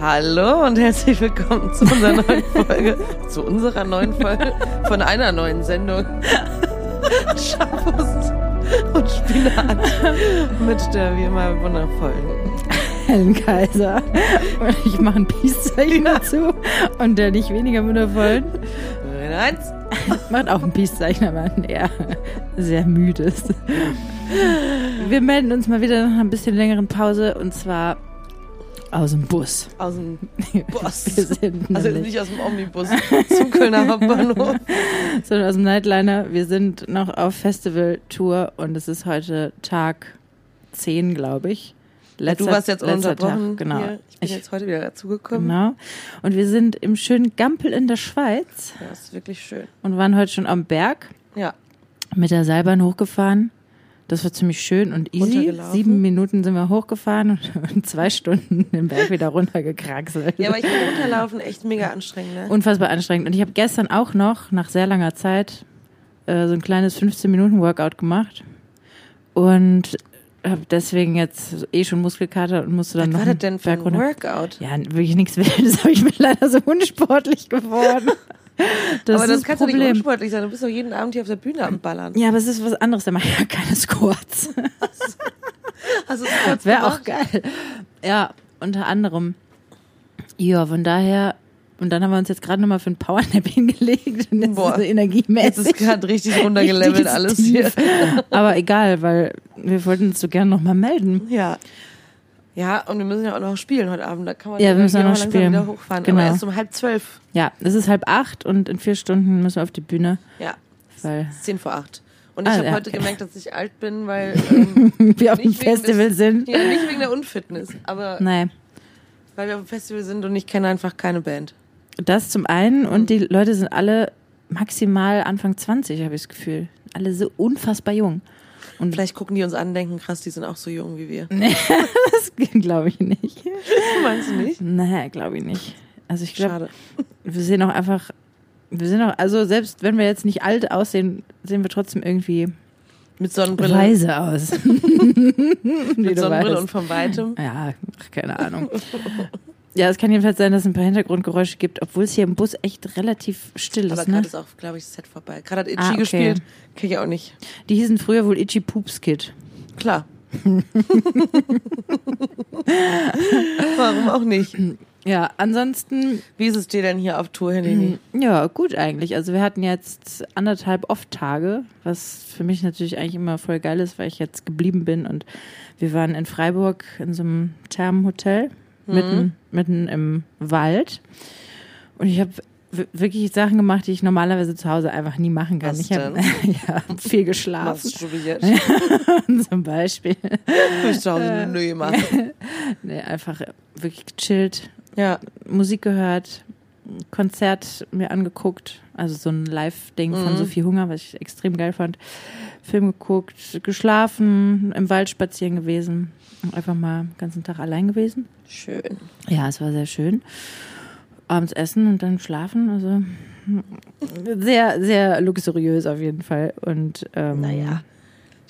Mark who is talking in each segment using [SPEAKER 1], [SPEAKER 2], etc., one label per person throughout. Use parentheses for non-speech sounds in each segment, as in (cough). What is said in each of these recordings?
[SPEAKER 1] Hallo und herzlich willkommen zu unserer neuen Folge, zu unserer neuen Folge von einer neuen Sendung. Schaffust und Spinat mit der wie immer wundervollen
[SPEAKER 2] Helen Kaiser. Und ich mache ein Peace-Zeichen dazu. Und der nicht weniger wundervollen
[SPEAKER 1] Eins.
[SPEAKER 2] macht auch ein Peace-Zeichen, aber ein eher sehr müdes. Wir melden uns mal wieder nach einer bisschen längeren Pause und zwar aus dem Bus.
[SPEAKER 1] aus dem (laughs) Bus.
[SPEAKER 2] Wir sind
[SPEAKER 1] Also nicht aus dem Omnibus zum Kölner Hauptbahnhof. (laughs)
[SPEAKER 2] sondern aus dem Nightliner. Wir sind noch auf Festival-Tour und es ist heute Tag 10, glaube ich. Letzter,
[SPEAKER 1] du warst jetzt unterbrochen.
[SPEAKER 2] Tag, genau.
[SPEAKER 1] Hier. Ich bin
[SPEAKER 2] Ich-
[SPEAKER 1] jetzt heute wieder dazugekommen.
[SPEAKER 2] Genau. Und wir sind im schönen Gampel in der Schweiz
[SPEAKER 1] Ja, das ist wirklich schön.
[SPEAKER 2] und waren heute schon am Berg
[SPEAKER 1] Ja,
[SPEAKER 2] mit der Seilbahn hochgefahren. Das war ziemlich schön und easy. Sieben Minuten sind wir hochgefahren (laughs) und, zwei Stunden den Berg wieder runtergekraxelt.
[SPEAKER 1] ja aber ich finde runterlaufen echt mega anstrengend. Ne?
[SPEAKER 2] Unfassbar anstrengend. Und ich habe gestern auch noch, nach sehr langer Zeit, äh, so ein kleines 15-Minuten-Workout gemacht. Und habe deswegen jetzt eh schon Muskelkater und musste dann
[SPEAKER 1] Was
[SPEAKER 2] noch
[SPEAKER 1] war das denn für ein. Workout?
[SPEAKER 2] Ja, wirklich nichts (laughs) Wildes, aber ich bin leider so unsportlich geworden. (laughs) Das
[SPEAKER 1] aber das kannst du nicht
[SPEAKER 2] Problem.
[SPEAKER 1] unsportlich sein. Du bist doch jeden Abend hier auf der Bühne am Ballern.
[SPEAKER 2] ja, aber es ist was anderes, da mache ich ja (laughs) keine Squats. (laughs)
[SPEAKER 1] Also kurz
[SPEAKER 2] Wäre auch geil. Ja, unter anderem. Ja, von daher, und dann haben wir uns jetzt gerade nochmal für ein Powernap hingelegt (laughs) und jetzt
[SPEAKER 1] Boah.
[SPEAKER 2] ist so energiemäßig.
[SPEAKER 1] Jetzt ist gerade richtig runtergelevelt alles hier.
[SPEAKER 2] Aber egal, weil wir wollten uns so gerne nochmal melden.
[SPEAKER 1] Ja. Ja, und wir müssen ja auch noch spielen heute Abend. Da kann man
[SPEAKER 2] Ja, wir müssen auch noch spielen.
[SPEAKER 1] wieder hochfahren.
[SPEAKER 2] Genau.
[SPEAKER 1] Aber erst um halb zwölf.
[SPEAKER 2] Ja, es ist halb acht und in vier Stunden müssen wir auf die Bühne,
[SPEAKER 1] Ja,
[SPEAKER 2] weil
[SPEAKER 1] zehn vor acht. Und ich
[SPEAKER 2] Ah,
[SPEAKER 1] habe
[SPEAKER 2] ja,
[SPEAKER 1] heute
[SPEAKER 2] okay.
[SPEAKER 1] gemerkt, dass ich alt bin, weil (laughs) ähm,
[SPEAKER 2] wir auf dem Festival
[SPEAKER 1] des-
[SPEAKER 2] sind.
[SPEAKER 1] ja, nicht wegen der Unfitness, aber
[SPEAKER 2] Nein,
[SPEAKER 1] weil wir auf dem Festival sind und ich kenne einfach keine Band.
[SPEAKER 2] das zum einen und die Leute sind alle maximal Anfang 20, habe ich das Gefühl. Alle so unfassbar jung. Und
[SPEAKER 1] Vielleicht gucken die uns an und denken, krass, die sind auch so jung wie wir. (laughs)
[SPEAKER 2] das glaube ich nicht. (laughs)
[SPEAKER 1] Meinst du nicht?
[SPEAKER 2] Naja, glaube ich nicht. Also ich glaube,
[SPEAKER 1] Schade.
[SPEAKER 2] wir sehen auch einfach, wir sind auch, also selbst wenn wir jetzt nicht alt aussehen, sehen wir trotzdem irgendwie
[SPEAKER 1] Mit Sonnenbrille,
[SPEAKER 2] weise aus. (laughs)
[SPEAKER 1] Mit Sonnenbrille
[SPEAKER 2] weißt.
[SPEAKER 1] und von weitem.
[SPEAKER 2] Ja, keine Ahnung. Ja, es kann jedenfalls sein, dass es ein paar Hintergrundgeräusche gibt, obwohl es hier im Bus echt relativ still
[SPEAKER 1] Aber
[SPEAKER 2] ist. Ne?
[SPEAKER 1] gerade ist auch, glaube ich, das Set vorbei. Gerade hat Itchy
[SPEAKER 2] Ah, okay.
[SPEAKER 1] gespielt. Kenn ich auch nicht.
[SPEAKER 2] Die hießen früher wohl Itchy Poops Kid.
[SPEAKER 1] Klar. (laughs) Warum auch nicht?
[SPEAKER 2] Ja, ansonsten,
[SPEAKER 1] Wie ist es dir denn hier auf Tour, Helene?
[SPEAKER 2] ja, gut eigentlich. Also wir hatten jetzt anderthalb Off-Tage, was für mich natürlich eigentlich immer voll geil ist, weil ich jetzt geblieben bin und wir waren in Freiburg in so einem Thermenhotel, mitten, mitten im Wald. Und ich habe wirklich Sachen gemacht, die ich normalerweise zu Hause einfach nie machen kann.
[SPEAKER 1] Was
[SPEAKER 2] ich habe (laughs) ja, viel geschlafen,
[SPEAKER 1] Masturbiert. (laughs)
[SPEAKER 2] zum Beispiel.
[SPEAKER 1] Ich zu Hause
[SPEAKER 2] Äh.
[SPEAKER 1] nö gemacht. (laughs)
[SPEAKER 2] Nee, einfach wirklich gechillt,
[SPEAKER 1] Ja.
[SPEAKER 2] Musik gehört, Konzert mir angeguckt, also so ein Live-Ding von
[SPEAKER 1] Mhm.
[SPEAKER 2] Sophie Hunger, was ich extrem geil fand. Film geguckt, geschlafen, im Wald spazieren gewesen, einfach mal den ganzen Tag allein gewesen.
[SPEAKER 1] Schön.
[SPEAKER 2] Ja, es war sehr schön. Abends essen und dann schlafen, also sehr, sehr luxuriös auf jeden Fall. Und ähm,
[SPEAKER 1] Naja.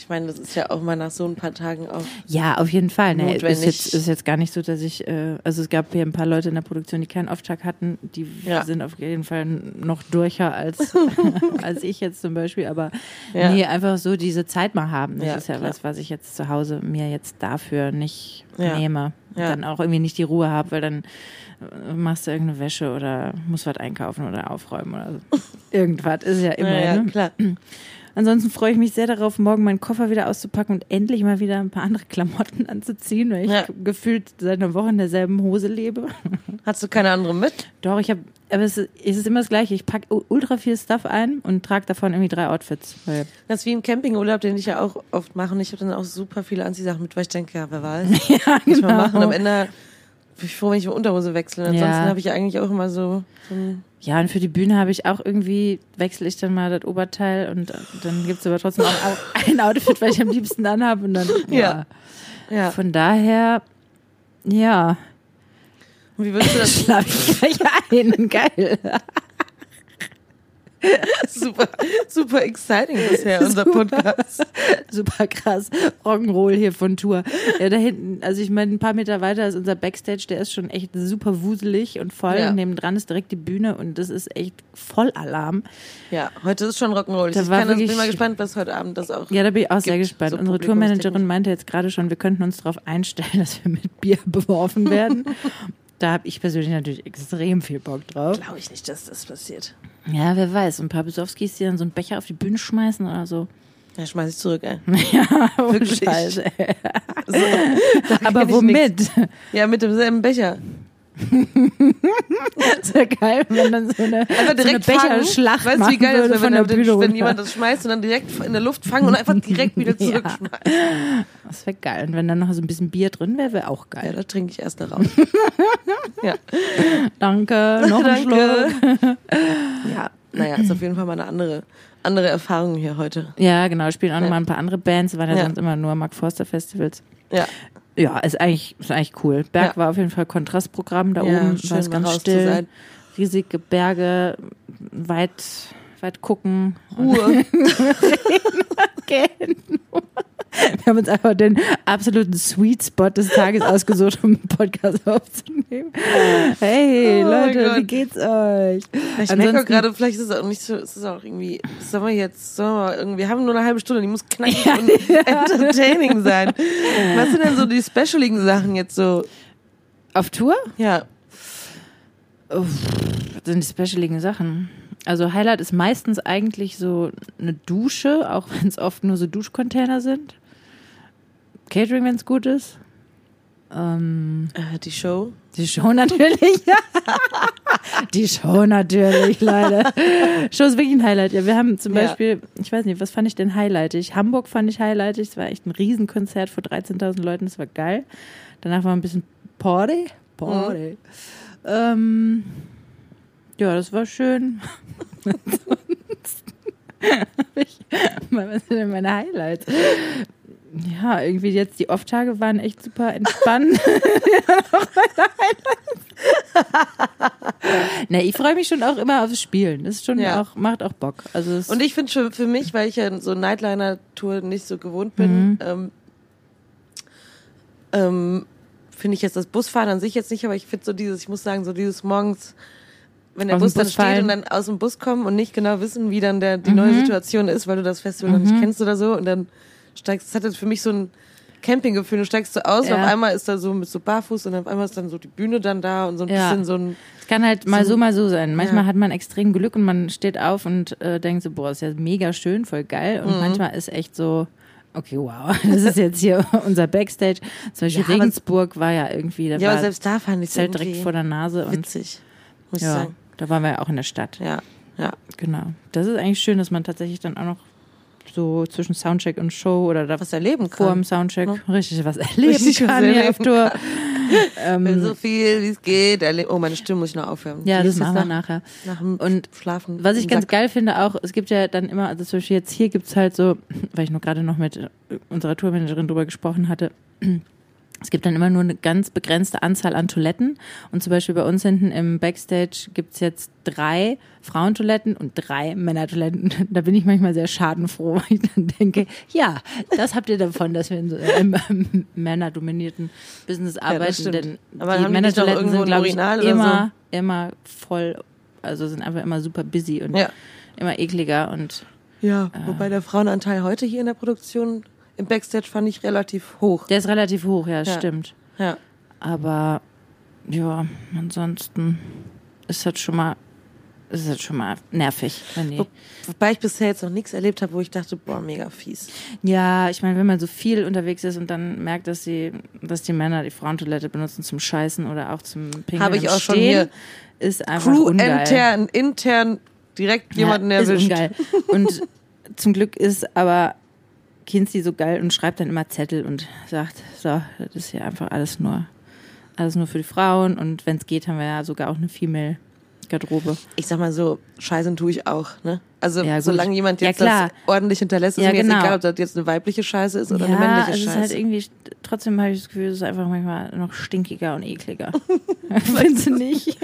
[SPEAKER 1] Ich meine, das ist ja auch mal nach so ein paar Tagen auch.
[SPEAKER 2] Ja, auf jeden Fall. Nee, ist, jetzt, ist jetzt gar nicht so, dass ich, äh, also es gab hier ein paar Leute in der Produktion, die keinen Auftrag hatten, die
[SPEAKER 1] Ja.
[SPEAKER 2] sind auf jeden Fall noch durcher als, (laughs) (laughs) als ich jetzt zum Beispiel, aber
[SPEAKER 1] Ja.
[SPEAKER 2] nee, einfach so diese Zeit mal haben. Das
[SPEAKER 1] Ja,
[SPEAKER 2] ist ja
[SPEAKER 1] klar.
[SPEAKER 2] was, was ich jetzt zu Hause mir jetzt dafür nicht nehme. Dann auch irgendwie nicht die Ruhe habe, weil dann äh, machst du irgendeine Wäsche oder musst was einkaufen oder aufräumen oder so. (laughs) Irgendwas ist ja immer.
[SPEAKER 1] ja,
[SPEAKER 2] ne?
[SPEAKER 1] klar. (clears throat)
[SPEAKER 2] Ansonsten freue ich mich sehr darauf, morgen meinen Koffer wieder auszupacken und endlich mal wieder ein paar andere Klamotten (laughs) anzuziehen, weil ich
[SPEAKER 1] Ja.
[SPEAKER 2] gefühlt seit einer Woche in derselben Hose lebe.
[SPEAKER 1] Hast du keine andere mit?
[SPEAKER 2] Doch, ich habe, aber es ist, es ist immer das Gleiche. Ich packe ultra viel Stuff ein und trage davon irgendwie drei Outfits.
[SPEAKER 1] Das ist wie im Campingurlaub, den ich ja auch oft mache. Und ich habe dann auch super viele Anziehsachen mit, weil ich denke, ja, wer weiß. (laughs)
[SPEAKER 2] ja,
[SPEAKER 1] Muss man machen. Am Ende bin froh, wenn ich Unterhose wechsle. Ansonsten
[SPEAKER 2] Ja.
[SPEAKER 1] habe ich eigentlich auch immer so, so
[SPEAKER 2] Ja, und für die Bühne habe ich auch irgendwie, wechsle ich dann mal das Oberteil und dann gibt's aber trotzdem auch au- (laughs) ein Outfit, weil ich am liebsten anhabe und dann, ja.
[SPEAKER 1] Ja. ja.
[SPEAKER 2] Von daher, ja,
[SPEAKER 1] Und wie würdest du das? (laughs)
[SPEAKER 2] schlafe ich gleich ein. Geil. (laughs)
[SPEAKER 1] super, super exciting bisher, (laughs) unser Podcast.
[SPEAKER 2] Super krass. Rock'n'Roll hier von Tour. Ja, da hinten, also ich meine, ein paar Meter weiter ist unser Backstage, der ist schon echt super wuselig und voll.
[SPEAKER 1] Ja.
[SPEAKER 2] Nebendran ist direkt die Bühne und das ist echt voll Alarm.
[SPEAKER 1] Ja, heute ist schon Rock'n'Roll.
[SPEAKER 2] Da
[SPEAKER 1] Ich
[SPEAKER 2] war
[SPEAKER 1] kann das, bin
[SPEAKER 2] wirklich-
[SPEAKER 1] mal gespannt, was heute Abend das auch.
[SPEAKER 2] Ja, da bin ich auch sehr
[SPEAKER 1] Gibt
[SPEAKER 2] gespannt.
[SPEAKER 1] so
[SPEAKER 2] Unsere. Tourmanagerin meinte jetzt gerade schon, wir könnten uns darauf einstellen, (laughs) dass wir mit Bier beworfen werden. Da habe ich persönlich natürlich extrem viel Bock drauf.
[SPEAKER 1] Glaube ich nicht, dass das passiert.
[SPEAKER 2] Ja, wer weiß. Ein paar Besowskis, die dann so einen Becher auf die Bühne schmeißen oder so.
[SPEAKER 1] Ja, schmeiß ich zurück, ey. (laughs)
[SPEAKER 2] Ja,
[SPEAKER 1] Wirklich.
[SPEAKER 2] Scheiße.
[SPEAKER 1] So, (laughs)
[SPEAKER 2] Aber womit?
[SPEAKER 1] Ja, mit demselben Becher.
[SPEAKER 2] Das wäre geil, wenn dann so eine,
[SPEAKER 1] Einfach direkt
[SPEAKER 2] so eine
[SPEAKER 1] fangen.
[SPEAKER 2] Becherschlacht
[SPEAKER 1] Weißt du, wie geil das wäre, wenn,
[SPEAKER 2] der
[SPEAKER 1] wenn, jemand das schmeißt und dann direkt in der Luft fangen und einfach direkt wieder (laughs)
[SPEAKER 2] Ja.
[SPEAKER 1] zurückschmeißen.
[SPEAKER 2] Das wäre geil. Und wenn dann noch so ein bisschen Bier drin wäre, wäre auch
[SPEAKER 1] Ja,
[SPEAKER 2] geil.
[SPEAKER 1] da trinke ich erst darauf. (laughs) ja.
[SPEAKER 2] Danke, (laughs) noch ein Schluck.
[SPEAKER 1] Ja, naja, ist auf jeden Fall mal eine andere, andere Erfahrung hier heute.
[SPEAKER 2] Ja, genau. Spielen auch noch
[SPEAKER 1] Ja.
[SPEAKER 2] mal ein paar andere Bands. Waren ja,
[SPEAKER 1] Ja.
[SPEAKER 2] sonst immer nur Mark Forster Festivals.
[SPEAKER 1] Ja,
[SPEAKER 2] Ja, ist eigentlich, ist eigentlich cool. Berg
[SPEAKER 1] Ja.
[SPEAKER 2] war auf jeden Fall Kontrastprogramm. Da
[SPEAKER 1] Ja,
[SPEAKER 2] oben war es ganz still.
[SPEAKER 1] sein.
[SPEAKER 2] Riesige Berge, weit, weit gucken.
[SPEAKER 1] Ruhe. (laughs)
[SPEAKER 2] gehen. (laughs) Wir haben uns einfach den absoluten Sweet Spot des Tages ausgesucht, um einen Podcast aufzunehmen. Hey,
[SPEAKER 1] Oh
[SPEAKER 2] Leute, wie geht's euch?
[SPEAKER 1] Ich merke gerade, vielleicht ist es auch nicht so, es ist auch irgendwie, sollen wir jetzt, sollen wir irgendwie, wir haben nur eine halbe Stunde, die muss knackig und entertaining sein. Was sind denn so die specialigen Sachen jetzt so?
[SPEAKER 2] Auf Tour?
[SPEAKER 1] Ja,
[SPEAKER 2] Uff, was sind die specialigen Sachen? Also Highlight ist meistens eigentlich so eine Dusche, auch (laughs) wenn es oft nur so Duschcontainer sind. Catering, wenn es gut ist. Ähm,
[SPEAKER 1] äh, die Show.
[SPEAKER 2] Die Show (laughs) natürlich. (laughs) Die Show natürlich, Leute. Show ist wirklich ein Highlight. Ja, wir haben zum
[SPEAKER 1] Ja.
[SPEAKER 2] Beispiel, ich weiß nicht, was fand ich denn highlightig? Hamburg fand ich highlightig. Es war echt ein Riesenkonzert vor 13.000 Leuten. Das war geil. Danach war ein bisschen Party. Party. Ähm, ja, das war schön. ich, was sind denn meine Highlights? Ja, irgendwie jetzt die Off-Tage waren echt super entspannt. (laughs) ne, ich freue mich schon auch immer aufs Spielen. Das ist schon
[SPEAKER 1] Ja.
[SPEAKER 2] auch, macht auch Bock. Also
[SPEAKER 1] Und ich finde schon für mich, weil ich ja so Nightliner-Tour nicht so gewohnt bin,
[SPEAKER 2] Mhm.
[SPEAKER 1] ähm, ähm, finde ich jetzt das Busfahren an sich jetzt nicht, aber ich finde so dieses, ich muss sagen, so dieses morgens, wenn der
[SPEAKER 2] dem
[SPEAKER 1] Bus dann
[SPEAKER 2] Bus
[SPEAKER 1] steht
[SPEAKER 2] fallen.
[SPEAKER 1] und dann aus dem Bus kommen und nicht genau wissen, wie dann der, die neue Situation ist, weil du das Festival noch nicht kennst oder so und dann steigst, das hat jetzt für mich so ein Campinggefühl, du steigst so aus
[SPEAKER 2] Ja.
[SPEAKER 1] und auf einmal ist da so mit so barfuß und auf einmal ist dann so die Bühne dann da und so ein
[SPEAKER 2] Ja.
[SPEAKER 1] bisschen so ein,
[SPEAKER 2] es kann halt mal
[SPEAKER 1] so-
[SPEAKER 2] mal so sein. Manchmal
[SPEAKER 1] Ja.
[SPEAKER 2] hat man extrem Glück und man steht auf und äh, denkt so, boah, ist ja mega schön, voll geil.
[SPEAKER 1] Mhm.
[SPEAKER 2] Und manchmal ist echt so, okay, wow, (laughs) das ist jetzt hier (laughs) unser Backstage. Zum Beispiel
[SPEAKER 1] Ja,
[SPEAKER 2] Regensburg war ja irgendwie, da
[SPEAKER 1] ja, aber selbst da fand ich es
[SPEAKER 2] Zelt direkt vor der Nase und
[SPEAKER 1] witzig, muss ich sagen.
[SPEAKER 2] Da waren wir ja auch in der Stadt.
[SPEAKER 1] Ja, ja.
[SPEAKER 2] Genau. Das ist eigentlich schön, dass man tatsächlich dann auch noch so zwischen Soundcheck und Show oder da
[SPEAKER 1] Was erleben
[SPEAKER 2] vor
[SPEAKER 1] kann.
[SPEAKER 2] dem Soundcheck
[SPEAKER 1] Ne?
[SPEAKER 2] richtig was erleben
[SPEAKER 1] Richtig was
[SPEAKER 2] kann hier
[SPEAKER 1] erleben
[SPEAKER 2] auf Tour. Ähm,
[SPEAKER 1] so viel wie es geht. Oh, meine Stimme muss ich noch aufhören.
[SPEAKER 2] ja, das
[SPEAKER 1] ist
[SPEAKER 2] machen wir
[SPEAKER 1] nach,
[SPEAKER 2] nachher.
[SPEAKER 1] nach dem
[SPEAKER 2] Und
[SPEAKER 1] Schlafen.
[SPEAKER 2] Was ich ganz
[SPEAKER 1] Sack?
[SPEAKER 2] geil finde auch, es gibt ja dann immer, also zum Beispiel jetzt hier gibt's halt so, weil ich nur gerade noch mit unserer Tourmanagerin drüber gesprochen hatte, es gibt dann immer nur eine ganz begrenzte Anzahl an Toiletten. Und zum Beispiel bei uns hinten im Backstage gibt's jetzt drei Frauentoiletten und drei Männertoiletten. (laughs) Da bin ich manchmal sehr schadenfroh, (laughs) weil ich dann denke, ja, das habt ihr davon, dass wir in so einem männerdominierten Business arbeiten.
[SPEAKER 1] stimmt.
[SPEAKER 2] denn
[SPEAKER 1] Aber
[SPEAKER 2] die Männertoiletten sind, glaube ich,
[SPEAKER 1] Urinal oder
[SPEAKER 2] immer, immer voll, also sind einfach immer super busy und
[SPEAKER 1] Ja.
[SPEAKER 2] immer ekliger und
[SPEAKER 1] Ja, wobei der Frauenanteil heute hier in der Produktion im Backstage fand ich relativ hoch.
[SPEAKER 2] der ist relativ hoch, ja,
[SPEAKER 1] Ja.
[SPEAKER 2] stimmt.
[SPEAKER 1] Ja.
[SPEAKER 2] Aber ja, ansonsten ist das schon mal, ist das schon mal nervig. Die,
[SPEAKER 1] Wo- Wobei ich bisher jetzt noch nichts erlebt habe, wo ich dachte, boah, mega fies.
[SPEAKER 2] ja, ich meine, wenn man so viel unterwegs ist und dann merkt, dass sie, dass die Männer die Frauentoilette benutzen zum Scheißen oder auch zum Pinkeln
[SPEAKER 1] Habe ich auch schon
[SPEAKER 2] Stehen, ist einfach
[SPEAKER 1] Crew
[SPEAKER 2] ungeil.
[SPEAKER 1] intern, intern direkt jemanden
[SPEAKER 2] ja,
[SPEAKER 1] erwischt.
[SPEAKER 2] Ist ungeil. Und (laughs) zum Glück ist aber Kinsey so geil und schreibt dann immer Zettel und sagt, so, das ist hier einfach alles nur, alles nur für die Frauen und wenn es geht, haben wir ja sogar auch eine Female Garderobe.
[SPEAKER 1] Ich sag mal so, scheißen tue ich auch, ne? Also
[SPEAKER 2] Ja,
[SPEAKER 1] solange jemand
[SPEAKER 2] Ja,
[SPEAKER 1] jetzt
[SPEAKER 2] klar.
[SPEAKER 1] das ordentlich hinterlässt, ist
[SPEAKER 2] Ja,
[SPEAKER 1] mir
[SPEAKER 2] genau.
[SPEAKER 1] jetzt egal, ob das jetzt eine weibliche Scheiße ist oder eine
[SPEAKER 2] ja,
[SPEAKER 1] männliche
[SPEAKER 2] es ist
[SPEAKER 1] Scheiße.
[SPEAKER 2] halt irgendwie, trotzdem habe ich das Gefühl, es ist einfach manchmal noch stinkiger und ekliger. (laughs) Findest du nicht?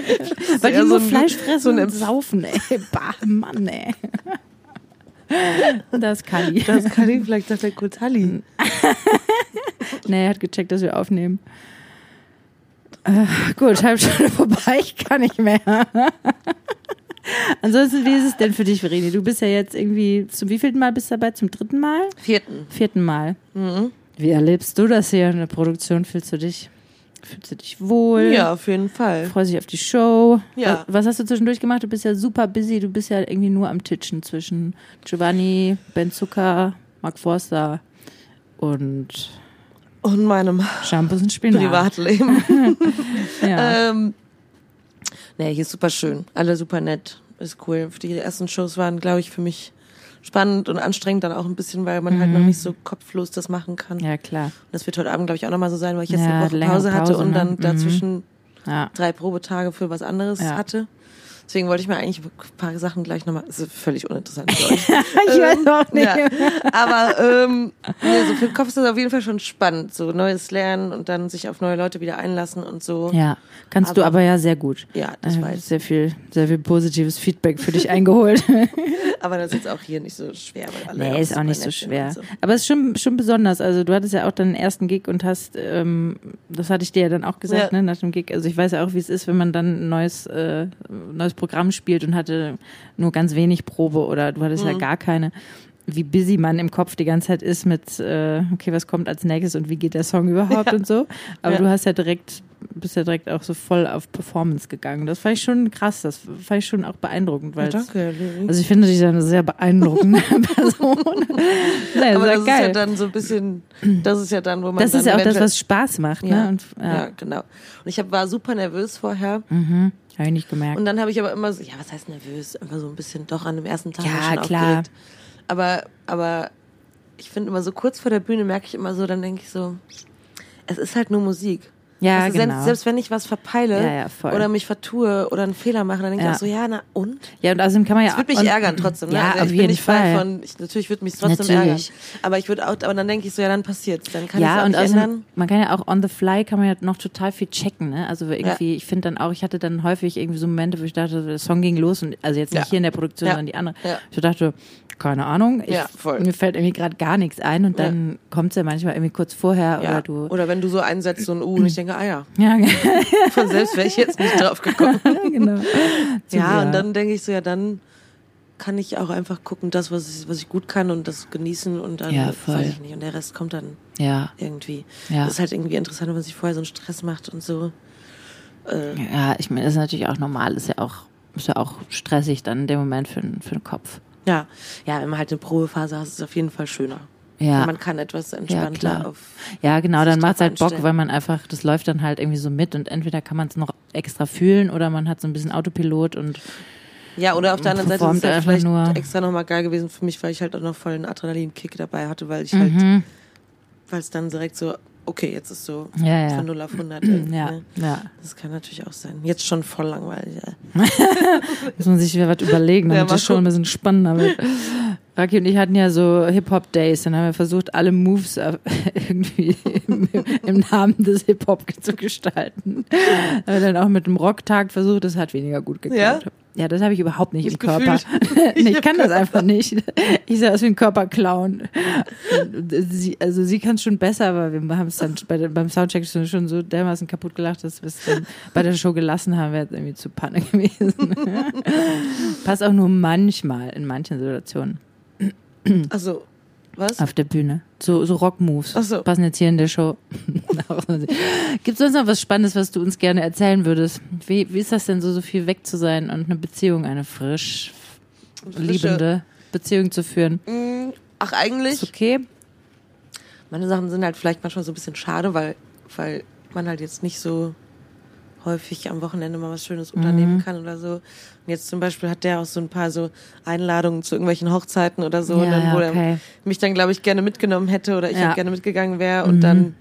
[SPEAKER 2] Weil die nur
[SPEAKER 1] so ein-
[SPEAKER 2] Fleisch fressen
[SPEAKER 1] so
[SPEAKER 2] und saufen, ey. Bah, Mann, ey. (laughs) Das ist Kali.
[SPEAKER 1] das kann ich vielleicht sagt der Kotali. (laughs)
[SPEAKER 2] Nee, er hat gecheckt, dass wir aufnehmen. Äh, gut, halb Stunde (laughs) vorbei, ich kann nicht mehr. Ansonsten, wie ist es denn für dich, Vereni? Du bist ja jetzt irgendwie, zum wievielten Mal bist du dabei? Zum dritten Mal?
[SPEAKER 1] Vierten.
[SPEAKER 2] Vierten Mal.
[SPEAKER 1] Mhm.
[SPEAKER 2] Wie erlebst du das hier in der Produktion? Fühlst du dich, fühlst du dich wohl?
[SPEAKER 1] Ja, auf jeden Fall.
[SPEAKER 2] Freust dich auf die Show?
[SPEAKER 1] Ja.
[SPEAKER 2] Was, was hast du zwischendurch gemacht? Du bist ja super busy. Du bist ja irgendwie nur am Titschen zwischen Giovanni, Ben Zucker, Mark Forster und
[SPEAKER 1] Und meinem
[SPEAKER 2] Shampoos und Spinat.
[SPEAKER 1] Privatleben. (laughs)
[SPEAKER 2] Ja.
[SPEAKER 1] ähm, nee, hier ist super schön. Alle super nett. Ist cool. Die ersten Shows waren, glaube ich, für mich spannend und anstrengend dann auch ein bisschen, weil man halt noch nicht so kopflos das machen kann.
[SPEAKER 2] ja, klar.
[SPEAKER 1] Das wird heute Abend, glaube ich, auch nochmal so sein, weil ich jetzt
[SPEAKER 2] Ja,
[SPEAKER 1] eine Woche Pause hatte
[SPEAKER 2] Pause,
[SPEAKER 1] und
[SPEAKER 2] ne?
[SPEAKER 1] dann
[SPEAKER 2] Mhm.
[SPEAKER 1] dazwischen
[SPEAKER 2] Ja.
[SPEAKER 1] drei Probetage für was anderes
[SPEAKER 2] Ja.
[SPEAKER 1] hatte. Deswegen wollte ich mir eigentlich ein paar Sachen gleich nochmal, ist völlig uninteressant für (laughs) euch.
[SPEAKER 2] Ich weiß auch nicht.
[SPEAKER 1] Ja. Aber ähm, nee, so für den Kopf ist das auf jeden Fall schon spannend. So neues Lernen und dann sich auf neue Leute wieder einlassen und so.
[SPEAKER 2] Ja, kannst du
[SPEAKER 1] Aber-
[SPEAKER 2] aber ja sehr gut.
[SPEAKER 1] Ja, das
[SPEAKER 2] Äh,
[SPEAKER 1] weiß.
[SPEAKER 2] Sehr viel, sehr viel positives Feedback für dich eingeholt. (laughs)
[SPEAKER 1] Aber das ist jetzt auch hier nicht so schwer. Weil alle
[SPEAKER 2] Nee, ist auch nicht so schwer.
[SPEAKER 1] so.
[SPEAKER 2] Aber es ist schon, schon besonders. Also du hattest ja auch deinen ersten Gig und hast, ähm, das hatte ich dir ja dann auch gesagt,
[SPEAKER 1] Ja.
[SPEAKER 2] ne, nach dem Gig. Also ich weiß ja auch, wie es ist, wenn man dann ein neues, äh, neues Programm spielt und hatte nur ganz wenig Probe oder du hattest
[SPEAKER 1] Mhm.
[SPEAKER 2] ja gar keine. Wie busy man im Kopf die ganze Zeit ist mit, äh, okay, was kommt als nächstes und wie geht der Song überhaupt (laughs) und so. Aber
[SPEAKER 1] Ja.
[SPEAKER 2] du hast ja direkt, bist ja direkt auch so voll auf Performance gegangen. Das fand ich schon krass, das fand ich schon auch beeindruckend, weil
[SPEAKER 1] Ja, danke,
[SPEAKER 2] also ich finde dich eine sehr beeindruckende (laughs) Person. (laughs) Nein,
[SPEAKER 1] Aber das ist
[SPEAKER 2] geil.
[SPEAKER 1] ja dann so ein bisschen, das ist ja dann, wo man
[SPEAKER 2] das ist ja auch das, was Spaß macht,
[SPEAKER 1] ja,
[SPEAKER 2] ne? Und,
[SPEAKER 1] ja.
[SPEAKER 2] ja,
[SPEAKER 1] genau. Und ich hab, war super nervös vorher.
[SPEAKER 2] Mhm. Habe ich nicht gemerkt.
[SPEAKER 1] Und dann habe ich aber immer so, ja, was heißt nervös? Einfach so ein bisschen doch an dem ersten Tag
[SPEAKER 2] Ja, klar.
[SPEAKER 1] aufgeregt. Aber, aber ich finde immer so kurz vor der Bühne merke ich immer so, dann denke ich so, es ist halt nur Musik.
[SPEAKER 2] Ja,
[SPEAKER 1] Also
[SPEAKER 2] genau.
[SPEAKER 1] selbst, selbst wenn ich was verpeile
[SPEAKER 2] Ja, ja,
[SPEAKER 1] oder mich vertue oder einen Fehler mache, dann denke
[SPEAKER 2] Ja.
[SPEAKER 1] ich auch so, ja, na und?
[SPEAKER 2] ja, und außerdem kann man ja
[SPEAKER 1] Das würde mich ärgern trotzdem. Ne?
[SPEAKER 2] Ja,
[SPEAKER 1] also ich
[SPEAKER 2] auf
[SPEAKER 1] bin
[SPEAKER 2] jeden
[SPEAKER 1] nicht frei
[SPEAKER 2] Fall.
[SPEAKER 1] von, ich, natürlich würde mich trotzdem
[SPEAKER 2] Natürlich.
[SPEAKER 1] ärgern. Aber ich würde auch, aber dann denke ich so, ja, dann passiert's. Dann kann ich
[SPEAKER 2] ja,
[SPEAKER 1] auch
[SPEAKER 2] und außerdem,
[SPEAKER 1] ändern.
[SPEAKER 2] man kann ja auch on the fly kann man ja noch total viel checken, ne? Also irgendwie, ich finde dann auch, ich hatte dann häufig irgendwie so Momente, wo ich dachte, der Song ging los und also jetzt nicht hier in der Produktion, sondern die andere.
[SPEAKER 1] Ja.
[SPEAKER 2] Ich dachte, keine Ahnung, ich,
[SPEAKER 1] Ja, voll.
[SPEAKER 2] mir fällt irgendwie gerade gar nichts ein und dann kommt's ja manchmal irgendwie kurz vorher oder du.
[SPEAKER 1] Oder wenn du so einsetzt, so ein U (clears throat) und ich denke, ah ja,
[SPEAKER 2] Ja, (laughs)
[SPEAKER 1] von selbst wäre ich jetzt nicht drauf gekommen. (laughs)
[SPEAKER 2] genau.
[SPEAKER 1] Ja, und dann denke ich so, ja, dann kann ich auch einfach gucken, das, was ich, was ich gut kann und das genießen und dann
[SPEAKER 2] Ja,
[SPEAKER 1] weiß ich nicht. Und der Rest kommt dann
[SPEAKER 2] Ja,
[SPEAKER 1] irgendwie.
[SPEAKER 2] Ja.
[SPEAKER 1] Das ist halt irgendwie interessant, wenn man sich vorher so einen Stress macht und so. Äh,
[SPEAKER 2] ja, ich meine, das ist natürlich auch normal, ist ja auch, ist ja auch stressig dann in dem Moment für, den- für den Kopf.
[SPEAKER 1] ja. ja, wenn man halt eine Probephase hat, ist es auf jeden Fall schöner.
[SPEAKER 2] Ja.
[SPEAKER 1] Man kann etwas entspannter auf.
[SPEAKER 2] Ja, genau, dann macht's
[SPEAKER 1] drauf
[SPEAKER 2] halt Bock, weil man einfach, das läuft dann halt irgendwie so mit und entweder kann man es noch extra fühlen oder man hat so ein bisschen Autopilot und
[SPEAKER 1] Ja, oder auf der anderen Seite ist es halt
[SPEAKER 2] einfach
[SPEAKER 1] vielleicht
[SPEAKER 2] nur.
[SPEAKER 1] extra nochmal geil gewesen für mich, weil ich halt auch noch voll einen Adrenalinkick dabei hatte, weil ich halt,
[SPEAKER 2] Mhm.
[SPEAKER 1] weil es dann direkt so, okay, jetzt ist so
[SPEAKER 2] Ja, ja.
[SPEAKER 1] von 0 auf 100. irgendwie, (clears throat)
[SPEAKER 2] ja,
[SPEAKER 1] ne?
[SPEAKER 2] ja.
[SPEAKER 1] Das kann natürlich auch sein. Jetzt schon voll langweilig. Ja. (laughs)
[SPEAKER 2] Muss man sich wieder was überlegen,
[SPEAKER 1] Ja,
[SPEAKER 2] damit
[SPEAKER 1] mal
[SPEAKER 2] das schon ein bisschen spannender wird. Raki und ich hatten ja so Hip-Hop-Days, dann haben wir versucht, alle Moves äh, (laughs) irgendwie im, im Namen des Hip-Hop zu gestalten. Haben wir dann auch mit dem Rocktag versucht, das hat weniger gut geklappt.
[SPEAKER 1] Ja?
[SPEAKER 2] Ja, das habe ich überhaupt nicht,
[SPEAKER 1] Nicht
[SPEAKER 2] im Körper.
[SPEAKER 1] gefühlt. (laughs)
[SPEAKER 2] nee, ich kann das einfach nicht. Ich sehe aus wie ein Körperclown. Sie, also sie kann es schon besser, aber wir haben es dann bei, beim Soundcheck schon schon so dermaßen kaputt gelacht, dass wir es dann bei der Show gelassen haben, wäre jetzt irgendwie zu Panne gewesen. (laughs) Passt auch nur manchmal in manchen Situationen
[SPEAKER 1] Also, was?
[SPEAKER 2] auf der Bühne. So, so Rock-Moves
[SPEAKER 1] so.
[SPEAKER 2] passen jetzt hier in der Show. (laughs) Gibt es sonst noch was Spannendes, was du uns gerne erzählen würdest? Wie, wie ist das denn so, so viel weg zu sein und eine Beziehung, eine frisch liebende Beziehung zu führen?
[SPEAKER 1] Mm, Ach,
[SPEAKER 2] Ist
[SPEAKER 1] eigentlich,
[SPEAKER 2] okay?
[SPEAKER 1] meine Sachen sind halt vielleicht manchmal so ein bisschen schade, weil, weil man halt jetzt nicht so häufig am Wochenende mal was Schönes
[SPEAKER 2] Mhm.
[SPEAKER 1] unternehmen kann oder so. Und jetzt zum Beispiel hat der auch so ein paar so Einladungen zu irgendwelchen Hochzeiten oder so,
[SPEAKER 2] Ja,
[SPEAKER 1] dann,
[SPEAKER 2] ja,
[SPEAKER 1] wo
[SPEAKER 2] okay.
[SPEAKER 1] er mich dann, glaube ich, gerne mitgenommen hätte oder ich
[SPEAKER 2] Ja. Mhm.
[SPEAKER 1] halt gerne mitgegangen wäre und dann,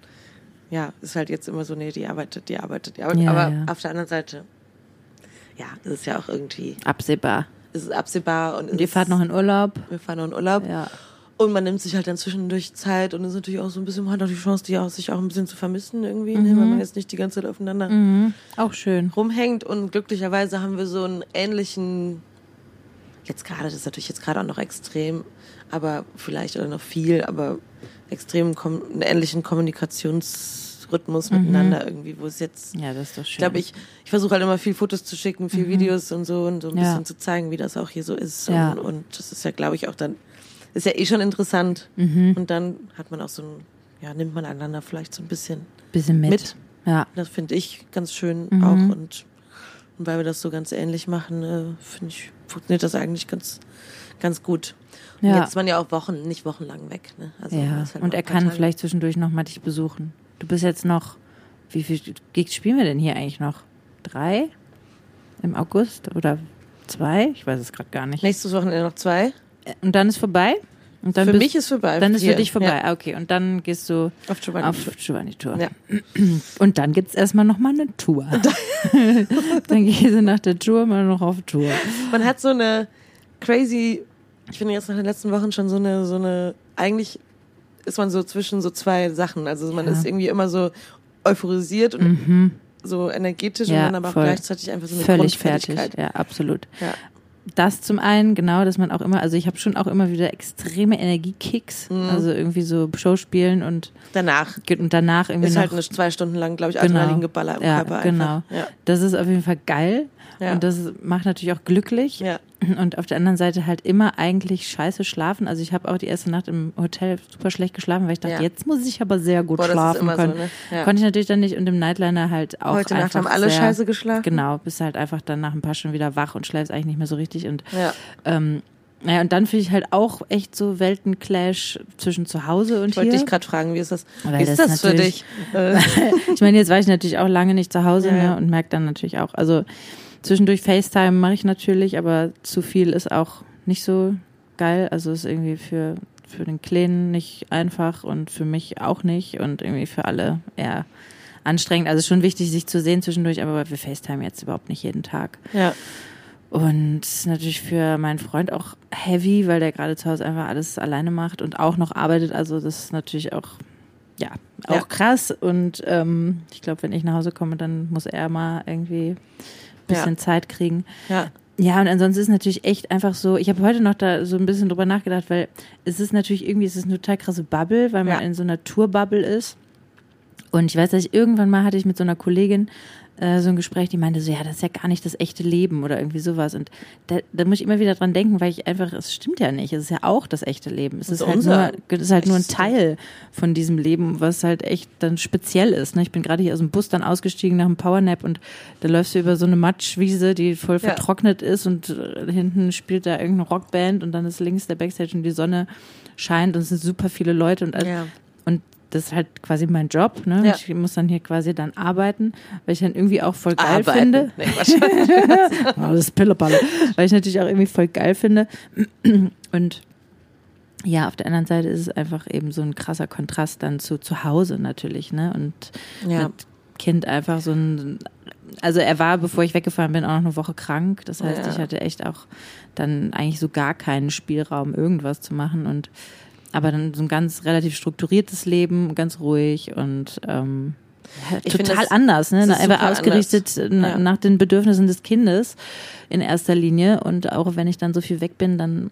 [SPEAKER 1] ja, ist halt jetzt immer so, nee, die arbeitet, die arbeitet, die arbeitet.
[SPEAKER 2] Ja,
[SPEAKER 1] Aber
[SPEAKER 2] ja.
[SPEAKER 1] auf der anderen Seite, ja, es ist ja auch irgendwie,
[SPEAKER 2] Absehbar.
[SPEAKER 1] es ist absehbar und, es
[SPEAKER 2] Und ihr fahrt noch in Urlaub?
[SPEAKER 1] wir fahren noch in Urlaub.
[SPEAKER 2] Ja.
[SPEAKER 1] Und man nimmt sich halt dann zwischendurch Zeit und ist natürlich auch so ein bisschen, man hat auch die Chance, die auch, sich auch ein bisschen zu vermissen irgendwie, ne, weil man jetzt nicht die ganze Zeit aufeinander
[SPEAKER 2] Mhm. Auch schön.
[SPEAKER 1] rumhängt. Und glücklicherweise haben wir so einen ähnlichen, jetzt gerade, das ist natürlich jetzt gerade auch noch extrem, aber vielleicht oder noch viel, aber extrem einen ähnlichen Kommunikationsrhythmus miteinander irgendwie, wo es jetzt
[SPEAKER 2] Ja, das ist doch schön.
[SPEAKER 1] ich glaube, ich, ich versuche halt immer viel Fotos zu schicken, viel Videos und so und so ein
[SPEAKER 2] Ja.
[SPEAKER 1] bisschen zu zeigen, wie das auch hier so ist.
[SPEAKER 2] Ja.
[SPEAKER 1] Und, und das ist ja, glaube ich, auch dann, ist ja eh schon interessant.
[SPEAKER 2] Mhm.
[SPEAKER 1] Und dann hat man auch so ein, ja, nimmt man einander vielleicht so ein bisschen.
[SPEAKER 2] Bisschen mit.
[SPEAKER 1] mit.
[SPEAKER 2] Ja.
[SPEAKER 1] Das finde ich ganz schön
[SPEAKER 2] Mhm.
[SPEAKER 1] auch. Und, und weil wir das so ganz ähnlich machen, äh, finde ich, funktioniert das eigentlich ganz, ganz gut. Und
[SPEAKER 2] Ja.
[SPEAKER 1] jetzt ist man ja auch Wochen, nicht wochenlang weg. Ne? Also
[SPEAKER 2] Ja.
[SPEAKER 1] halt
[SPEAKER 2] Und er kann
[SPEAKER 1] Tage.
[SPEAKER 2] vielleicht zwischendurch noch mal dich besuchen. Du bist jetzt noch, wie viel Gigs spielen wir denn hier eigentlich noch? Drei? Im August? Oder zwei? Ich weiß es gerade gar nicht.
[SPEAKER 1] Nächstes Wochenende noch zwei.
[SPEAKER 2] Und dann ist vorbei? Und dann
[SPEAKER 1] für
[SPEAKER 2] bist,
[SPEAKER 1] mich ist vorbei.
[SPEAKER 2] Dann ist für
[SPEAKER 1] Hier.
[SPEAKER 2] dich vorbei.
[SPEAKER 1] Ja,
[SPEAKER 2] Okay, und dann gehst du
[SPEAKER 1] auf Giovanni.
[SPEAKER 2] auf Giovanni-Tour.
[SPEAKER 1] Ja. (clears throat)
[SPEAKER 2] Und dann gibt's erstmal noch mal eine Tour. (laughs) dann gehst du nach der Tour mal noch auf Tour.
[SPEAKER 1] Man hat so eine crazy, ich finde jetzt nach den letzten Wochen schon so eine, so eine, eigentlich ist man so zwischen so zwei Sachen. Also man
[SPEAKER 2] Ja.
[SPEAKER 1] ist irgendwie immer so euphorisiert und so energetisch
[SPEAKER 2] Ja,
[SPEAKER 1] und dann aber auch gleichzeitig einfach so eine
[SPEAKER 2] Völlig fertig. Ja, absolut.
[SPEAKER 1] Ja.
[SPEAKER 2] Das zum einen, genau, dass man auch immer, also ich habe schon auch immer wieder extreme Energiekicks,
[SPEAKER 1] Mhm.
[SPEAKER 2] also irgendwie so Showspielen und,
[SPEAKER 1] Danach
[SPEAKER 2] und danach irgendwie
[SPEAKER 1] ist
[SPEAKER 2] noch,
[SPEAKER 1] halt eine zwei Stunden lang, glaube ich,
[SPEAKER 2] Genau.
[SPEAKER 1] Adrenalingeballer im
[SPEAKER 2] Ja,
[SPEAKER 1] Körper
[SPEAKER 2] genau.
[SPEAKER 1] Ja.
[SPEAKER 2] das ist auf jeden Fall geil
[SPEAKER 1] Ja.
[SPEAKER 2] und das macht natürlich auch glücklich
[SPEAKER 1] Ja.
[SPEAKER 2] Und auf der anderen Seite halt immer eigentlich scheiße schlafen. Also ich habe auch die erste Nacht im Hotel super schlecht geschlafen, weil ich dachte,
[SPEAKER 1] Ja.
[SPEAKER 2] jetzt muss ich aber sehr gut
[SPEAKER 1] Boah,
[SPEAKER 2] schlafen
[SPEAKER 1] immer so,
[SPEAKER 2] können.
[SPEAKER 1] ne? Ja.
[SPEAKER 2] Konnte ich natürlich dann nicht und im Nightliner halt auch
[SPEAKER 1] Heute Nacht haben alle
[SPEAKER 2] sehr,
[SPEAKER 1] scheiße geschlafen.
[SPEAKER 2] Genau, bist halt einfach dann nach ein paar Stunden wieder wach und schläfst eigentlich nicht mehr so richtig und
[SPEAKER 1] Ja.
[SPEAKER 2] ähm, naja, und dann finde ich halt auch echt so Weltenclash zwischen zu Hause und
[SPEAKER 1] Ich wollte
[SPEAKER 2] hier.
[SPEAKER 1] dich gerade fragen, wie ist das,
[SPEAKER 2] Weil
[SPEAKER 1] wie ist
[SPEAKER 2] das
[SPEAKER 1] das, für dich? Äh, (laughs)
[SPEAKER 2] ich meine, jetzt war ich natürlich auch lange nicht zu Hause
[SPEAKER 1] Ja,
[SPEAKER 2] ne, und merke dann natürlich auch, also zwischendurch FaceTime mache ich natürlich, aber zu viel ist auch nicht so geil. Also ist irgendwie für, für den Kleinen nicht einfach und für mich auch nicht und irgendwie für alle eher anstrengend. Also schon wichtig, sich zu sehen zwischendurch, aber wir FaceTime jetzt überhaupt nicht jeden Tag.
[SPEAKER 1] ja.
[SPEAKER 2] Und natürlich für meinen Freund auch heavy, weil der gerade zu Hause einfach alles alleine macht und auch noch arbeitet. Also das ist natürlich auch, ja, auch
[SPEAKER 1] Ja.
[SPEAKER 2] krass. Und ähm, ich glaube, wenn ich nach Hause komme, dann muss er mal irgendwie bisschen
[SPEAKER 1] Ja.
[SPEAKER 2] Zeit kriegen.
[SPEAKER 1] Ja.
[SPEAKER 2] Ja, und ansonsten ist es natürlich echt einfach so, ich habe heute noch da so ein bisschen drüber nachgedacht, weil es ist natürlich irgendwie, es ist eine total krasse Bubble, weil man
[SPEAKER 1] Ja.
[SPEAKER 2] in so einer Tourbubble ist. Und ich weiß, dass ich irgendwann mal hatte ich mit so einer Kollegin äh, so ein Gespräch, die meinte so, ja, das ist ja gar nicht das echte Leben oder irgendwie sowas. Und da, da muss ich immer wieder dran denken, weil ich einfach, es stimmt ja nicht. Es ist ja auch das echte Leben. Es ist
[SPEAKER 1] ist
[SPEAKER 2] halt nur, es ist halt nur ein Teil von diesem Leben, was halt echt dann speziell ist. Ne? Ich bin gerade hier aus dem Bus dann ausgestiegen nach einem Powernap und da läufst du über so eine Matschwiese, die voll
[SPEAKER 1] Ja.
[SPEAKER 2] vertrocknet ist und äh, hinten spielt da irgendeine Rockband und dann ist links der Backstage und die Sonne scheint und es sind super viele Leute und,
[SPEAKER 1] Ja.
[SPEAKER 2] und das ist halt quasi mein Job. Ne?
[SPEAKER 1] Ja.
[SPEAKER 2] Ich muss dann hier quasi dann arbeiten, weil ich dann irgendwie auch voll geil
[SPEAKER 1] Arbeiten.
[SPEAKER 2] finde. (laughs)
[SPEAKER 1] Nee, Quatsch. (laughs)
[SPEAKER 2] Oh, das ist Pillepalle. Weil ich natürlich auch irgendwie voll geil finde. Und ja, auf der anderen Seite ist es einfach eben so ein krasser Kontrast dann zu zu Hause natürlich, ne? Und
[SPEAKER 1] Ja.
[SPEAKER 2] mit Kind einfach so ein, also er war, bevor ich weggefahren bin, auch noch eine Woche krank. Das heißt,
[SPEAKER 1] Ja.
[SPEAKER 2] ich hatte echt auch dann eigentlich so gar keinen Spielraum, irgendwas zu machen und aber dann so ein ganz relativ strukturiertes Leben, ganz ruhig und ähm,
[SPEAKER 1] Ich find,
[SPEAKER 2] total
[SPEAKER 1] das-
[SPEAKER 2] anders, ne? Einfach ausgerichtet
[SPEAKER 1] Ja.
[SPEAKER 2] nach den Bedürfnissen des Kindes in erster Linie. Und auch wenn ich dann so viel weg bin, dann